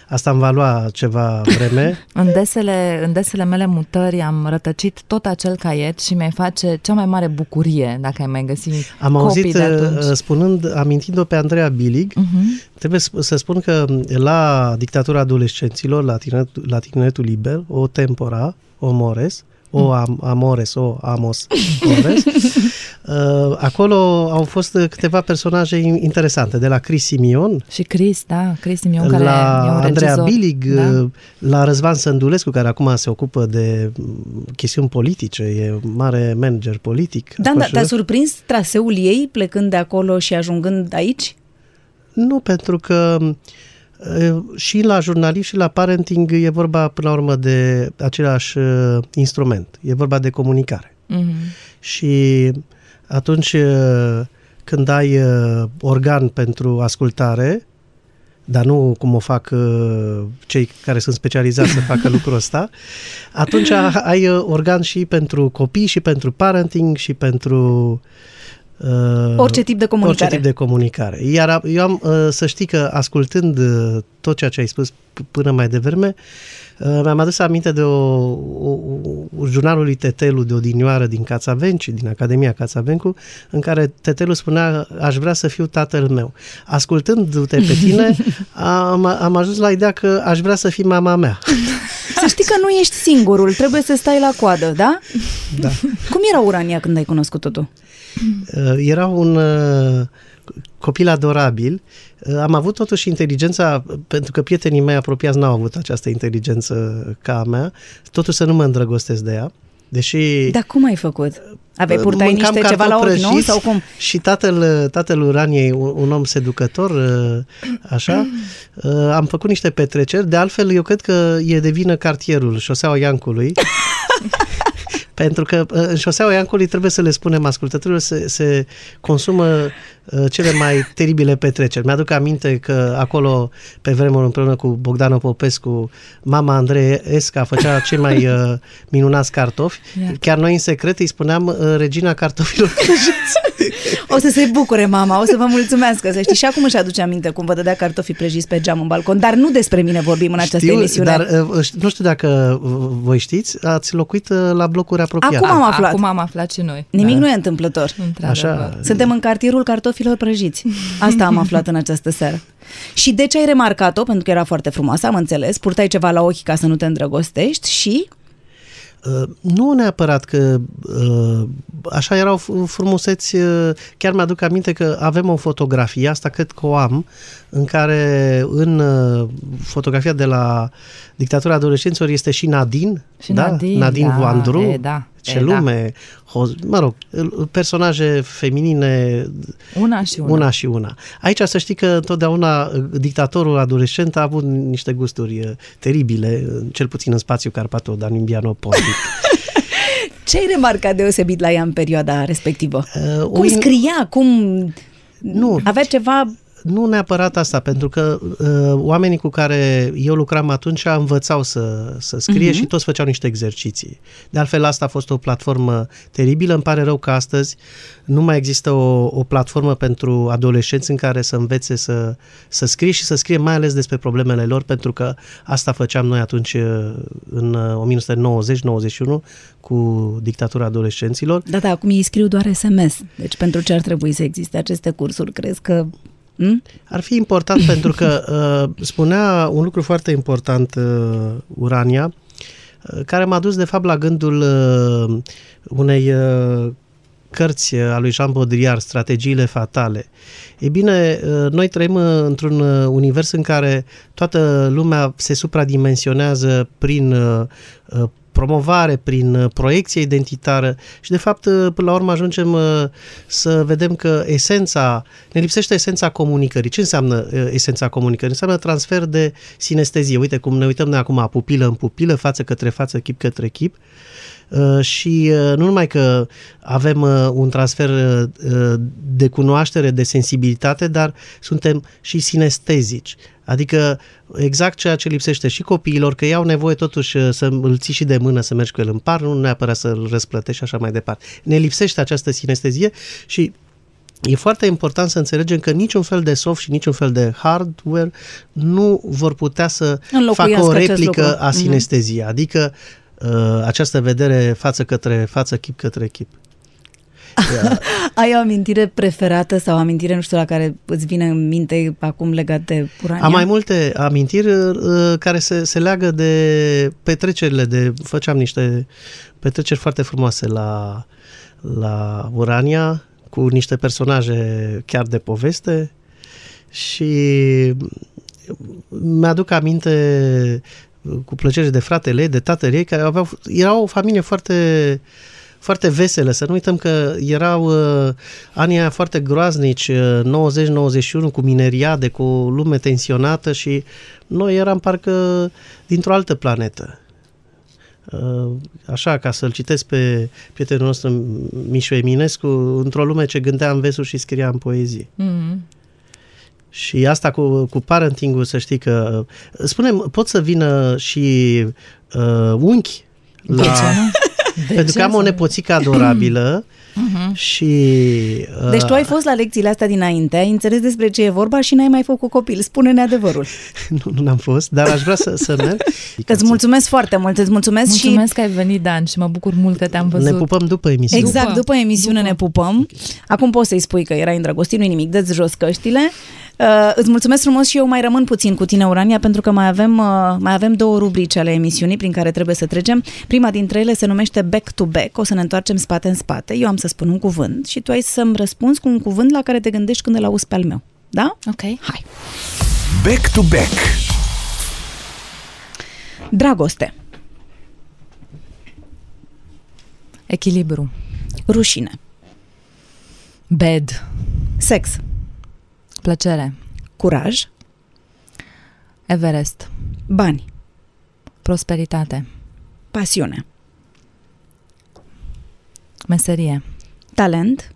Asta îmi va lua ceva vreme. <laughs> În desele, în desele mele mutări am rătăcit tot acel caiet și mi-ai face cea mai mare bucurie dacă ai mai găsi Am copii auzit, de atunci. uh, spunând, amintind-o pe Andreea Bilig, Mhm. trebuie să să spun că la dictatura adolescenților, la tineretul, la tineretul liber, o tempora, o mores, o am, amores, o amos, ores. <laughs> Uh, acolo au fost câteva personaje in- interesante, de la Chris Simion, Și Chris, da, Chris Simion, care la e un Andreea regizor. Bilig, da? uh, la Răzvan Sândulescu, care acum se ocupă de mm, chestiuni politice, e mare manager politic. Da, acolo da, și te-a de- surprins traseul ei plecând de acolo și ajungând aici? Nu, pentru că uh, și la jurnalism și la parenting e vorba până la urmă de același uh, instrument. E vorba de comunicare. Mhm. Și atunci uh, când ai uh, organ pentru ascultare, dar nu cum o fac uh, cei care sunt specializați să facă <laughs> lucrul ăsta, atunci ai uh, organ și pentru copii, și pentru parenting, și pentru uh, Orice tip de comunicare. Orice tip de comunicare. Iar a- eu am, uh, să știi că ascultând uh, tot ceea ce ai spus p- până mai devreme, uh, mi-am adus aminte de o, o, o jurnalul lui Tetelu de odinioară din Cațavenci, din Academia Cațavencu, în care Tetelu spunea, aș vrea să fiu tatăl meu. Ascultându-te pe tine, <laughs> am, am ajuns la ideea că aș vrea să fii mama mea. <laughs> Să știi că nu ești singurul, trebuie să stai la coadă, da? Da. Cum era Urania când ai cunoscut-o tu? Uh, Era un uh, copil adorabil. Uh, Am avut totuși inteligența, pentru că prietenii mei apropiați n-au avut această inteligență ca a mea, totuși să nu mă îndrăgostesc de ea. Deși Dar cum ai făcut? Aveai purtai mâncam niște ceva la ochi, cartofi nu? prăjiți Sau cum? Și tatăl, tatăl Uraniei, un, un om seducător, uh, așa, uh, am făcut niște petreceri. De altfel, eu cred că e de vină cartierul, șoseaua Iancului. <laughs> Pentru că uh, în șoseaua Iancului trebuie să le spunem ascultătorilor, se, se consumă uh, cele mai teribile petreceri. Mi-aduc aminte că acolo, pe vremuri împreună cu Bogdana Popescu, mama Andrei Esca făcea cei mai uh, <laughs> minunați cartofi. Iată. Chiar noi în secret îi spuneam uh, regina cartofilor <laughs> prăjiți. O să se bucure mama, o să vă mulțumească, să știți. Și acum își aduce aminte cum vă dădea cartofii prăjiți pe geam în balcon. Dar nu despre mine vorbim în această Știu, emisiune. dar uh, nu știu dacă uh, voi știți, ați locuit uh, la blocuri apropiate. Acum am aflat. Acum am aflat și noi. Nimic nu e întâmplător. Într-adevăr. Așa. Suntem în cartierul cartofilor prăjiți. Asta am aflat în această seară. Și de ce ai remarcat-o? Pentru că era foarte frumoasă, am înțeles. Purtai ceva la ochi ca să nu te îndrăgostești și... Uh, nu neapărat că uh, așa erau f- frumuseți, uh, chiar mi-aduc aminte că avem o fotografie, asta cred că o am, în care în uh, fotografia de la dictatura adolescenților este și Nadine, Și da? Nadine, Nadine da, Voandru, e, da, ce e, da. lume, Ho- mă rog, personaje feminine Una și una. una și una. Aici să știi că întotdeauna uh, dictatorul adolescent a avut niște gusturi uh, teribile, uh, cel puțin în spațiu Carpato-Danubiano-Pontic. <laughs> Ce ai remarcat deosebit la ea în perioada respectivă? Uh, Cum o in- scria? Cum... Nu. Avea ceva Nu neapărat asta, pentru că uh, oamenii cu care eu lucram atunci învățau să, să scrie uh-huh. și toți făceau niște exerciții. De altfel, asta a fost o platformă teribilă. Îmi pare rău că astăzi nu mai există o, o platformă pentru adolescenți în care să învețe să, să scrie și să scrie mai ales despre problemele lor, pentru că asta făceam noi atunci uh, în uh, 1990-91 cu dictatura adolescenților. Da, da, acum ei scriu doar SMS. Deci pentru ce ar trebui să existe aceste cursuri? Crezi că Hmm? Ar fi important <laughs> pentru că uh, spunea un lucru foarte important uh, Urania, uh, care m-a dus de fapt la gândul uh, unei uh, cărți a lui Jean Baudrillard, Strategiile fatale. Ei bine, uh, noi trăim uh, într-un uh, univers în care toată lumea se supradimensionează prin promovare, prin uh, proiecție identitară și de fapt uh, până la urmă ajungem uh, să vedem că esența, ne lipsește esența comunicării. Ce înseamnă esența comunicării? Înseamnă transfer de sinestezie. Uite cum ne uităm noi acum pupilă în pupilă, față către față, chip către chip și nu numai că avem un transfer de cunoaștere, de sensibilitate, dar suntem și sinestezici. Adică exact ceea ce lipsește și copiilor, că ei au nevoie totuși uh, să îl ții și de mână să mergi cu el în par, nu neapărat să-l răsplătești și așa mai departe. Ne lipsește această sinestezie și E foarte important să înțelegem că niciun fel de soft și niciun fel de hardware nu vor putea să facă o replică a mhm. sinesteziei, mm-hmm. adică uh, această vedere față către față, chip către chip. <laughs> Ai o amintire preferată sau o amintire, nu știu, la care îți vine în minte acum legat de Urania? Am mai multe amintiri uh, care se, se leagă de petrecerile, de făceam niște petreceri foarte frumoase la, la Urania, cu niște personaje chiar de poveste și mi-aduc aminte cu plăcere de fratele ei, de tatăl ei, care aveau, era o familie foarte foarte veselă. Să nu uităm că erau uh, anii aia foarte groaznici, uh, 90-91, cu mineriade, cu o lume tensionată și noi eram parcă dintr-o altă planetă. Uh, așa, ca să-l citesc pe prietenul nostru Mișu Eminescu, într-o lume ce gândea în vesuri și scria în poezie. Mm-hmm. Și asta cu, cu parenting să știi că... Spunem, pot să vină și uh, unchi la... De Pentru că am o nepoțică adorabilă uh-huh. <clears throat> și... Uh... Deci tu ai fost la lecțiile astea dinainte, ai înțeles despre ce e vorba și n-ai mai făcut copil. Spune-ne adevărul. <laughs> nu, nu n-am fost, dar aș vrea să, să merg. <laughs> Îți mulțumesc foarte mult, îți mulțumesc, mulțumesc și... că ai venit, Dan, și mă bucur mult că te-am văzut. Ne pupăm după emisiune. Exact, după, după emisiune după. ne pupăm. Acum poți să-i spui că erai îndrăgostit, nu nimic, dă jos căștile. Uh, îți mulțumesc frumos și eu mai rămân puțin cu tine, Urania, pentru că mai avem, uh, mai avem două rubrici ale emisiunii prin care trebuie să trecem. Prima dintre ele se numește Back to Back, o să ne întoarcem spate în spate. Eu am să spun un cuvânt și tu ai să-mi răspunzi cu un cuvânt la care te gândești când îl auzi pe al meu. Da? Ok. Hai. Back to Back. Dragoste. Echilibru. Rușine. Bed. Sex. Plăcere. Curaj. Everest. Bani. Prosperitate. Pasiune. Meserie. Talent.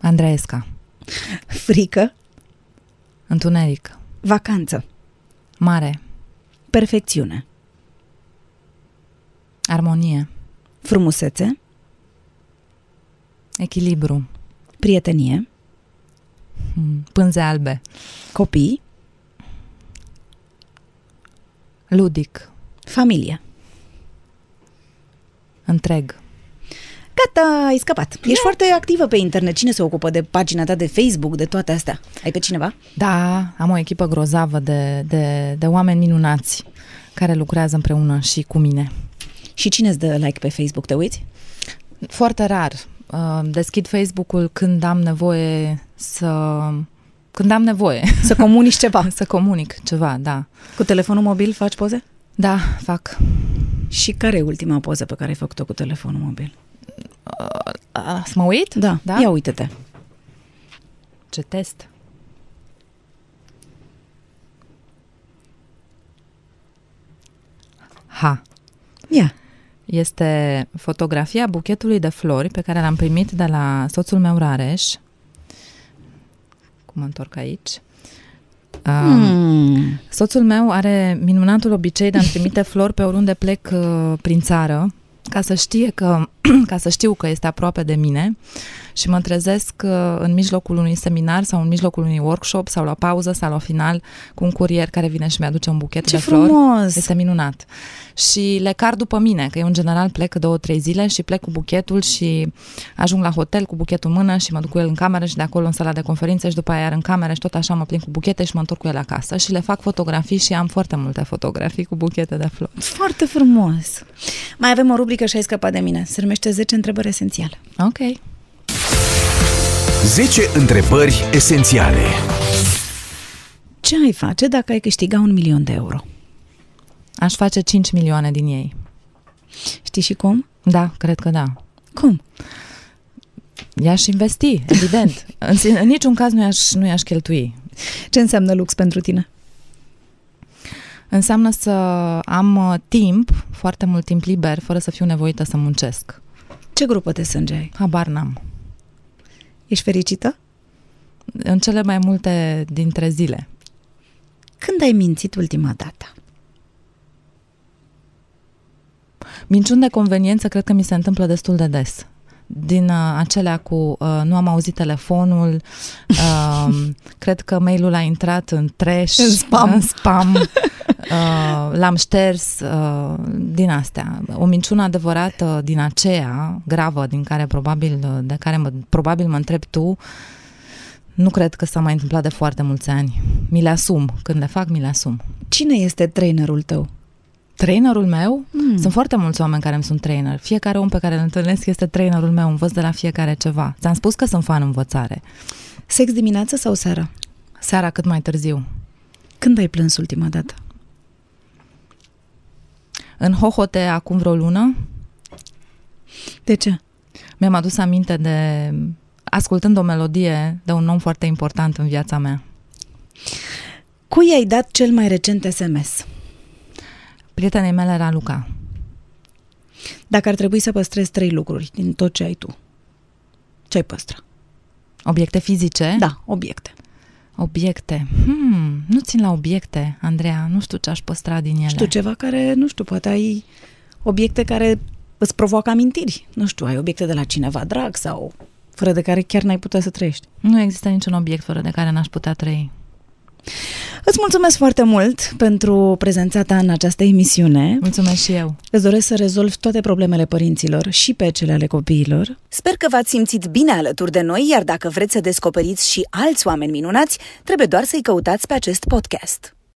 Andreesca. Frică. Întuneric. Vacanță. Mare. Perfecțiune. Armonie. Frumusețe. Echilibru. Prietenie. Hmm, pânze albe. Copii. Ludic. Familie. Întreg. Gata, ai scăpat. Ești foarte activă pe internet. Cine se ocupă de pagina ta de Facebook, de toate astea? Ai pe cineva? Da, am o echipă grozavă de, de, de oameni minunați care lucrează împreună și cu mine. Și cine îți dă like pe Facebook? Te uiți? Foarte rar. Uh, deschid Facebook-ul când am nevoie să... Când am nevoie. Să comunici ceva. <laughs> să comunic ceva, da. Cu telefonul mobil faci poze? Da, fac. Și care e ultima poză pe care ai făcut-o cu telefonul mobil? Uh, uh, să mă uit? Da, da? ia uite-te. Ce test? Ha. Ia este fotografia buchetului de flori pe care l-am primit de la soțul meu Rareș cum mă întorc aici. Hmm. Soțul meu are minunatul obicei de a-mi trimite flori pe oriunde plec uh, prin țară, ca să știe că, <clears throat> ca să știu că este aproape de mine și mă trezesc uh, în mijlocul unui seminar sau în mijlocul unui workshop sau la pauză sau la final cu un curier care vine și mi-aduce un buchet Ce de flori. frumos! Este minunat. Și le car după mine, că eu în general plec două, trei zile și plec cu buchetul și ajung la hotel cu buchetul în mână și mă duc cu el în cameră și de acolo în sala de conferințe și după aia iar în cameră și tot așa mă plin cu buchete și mă întorc cu el acasă și le fac fotografii și am foarte multe fotografii cu buchete de flori. Foarte frumos! Mai avem o rubrică și ai scăpat de mine. Se numește 10 întrebări esențiale. Ok. 10 întrebări esențiale. Ce ai face dacă ai câștiga un milion de euro? Aș face 5 milioane din ei. Știi și cum? Da, cred că da. Cum? I-aș investi, evident. <laughs> în, în niciun caz nu i-aș, nu i-aș cheltui. Ce înseamnă lux pentru tine? Înseamnă să am uh, timp, foarte mult timp liber, fără să fiu nevoită să muncesc. Ce grupă de sânge ai? Habar n-am. Ești fericită? În cele mai multe dintre zile. Când ai mințit ultima dată? Minciuni de conveniență cred că mi se întâmplă destul de des. Din uh, acelea cu uh, nu am auzit telefonul, uh, <laughs> cred că mailul a intrat în trash, În spam. în spam <laughs> uh, l-am șters, uh, din astea. O minciună adevărată din aceea, gravă, din care probabil, uh, de care mă, probabil mă întreb tu, nu cred că s-a mai întâmplat de foarte mulți ani. Mi le asum. Când le fac, mi le asum. Cine este trainerul tău? Trainerul meu? Mm. Sunt foarte mulți oameni care îmi sunt trainer. Fiecare om pe care îl întâlnesc este trainerul meu. Învăț de la fiecare ceva. Ți-am spus că sunt fan învățare. Sex dimineață sau seara? Seara cât mai târziu. Când ai plâns ultima dată? În Hohote, acum vreo lună, De ce? mi-am adus aminte de ascultând o melodie de un om foarte important în viața mea. Cui ai dat cel mai recent SMS? Prietenei mele era Luca. Dacă ar trebui să păstrezi trei lucruri din tot ce ai tu, ce ai păstra? Obiecte fizice? Da, obiecte. Obiecte. Hmm, nu țin la obiecte, Andreea. Nu știu ce aș păstra din ele. Știu ceva care, nu știu, poate ai obiecte care îți provoacă amintiri. Nu știu, ai obiecte de la cineva drag sau fără de care chiar n-ai putea să trăiești. Nu există niciun obiect fără de care n-aș putea trăi. Îți mulțumesc foarte mult pentru prezența ta în această emisiune. Mulțumesc și eu. Îți doresc să rezolvi toate problemele părinților și pe cele ale copiilor. Sper că v-ați simțit bine alături de noi, iar dacă vreți să descoperiți și alți oameni minunați, trebuie doar să-i căutați pe acest podcast.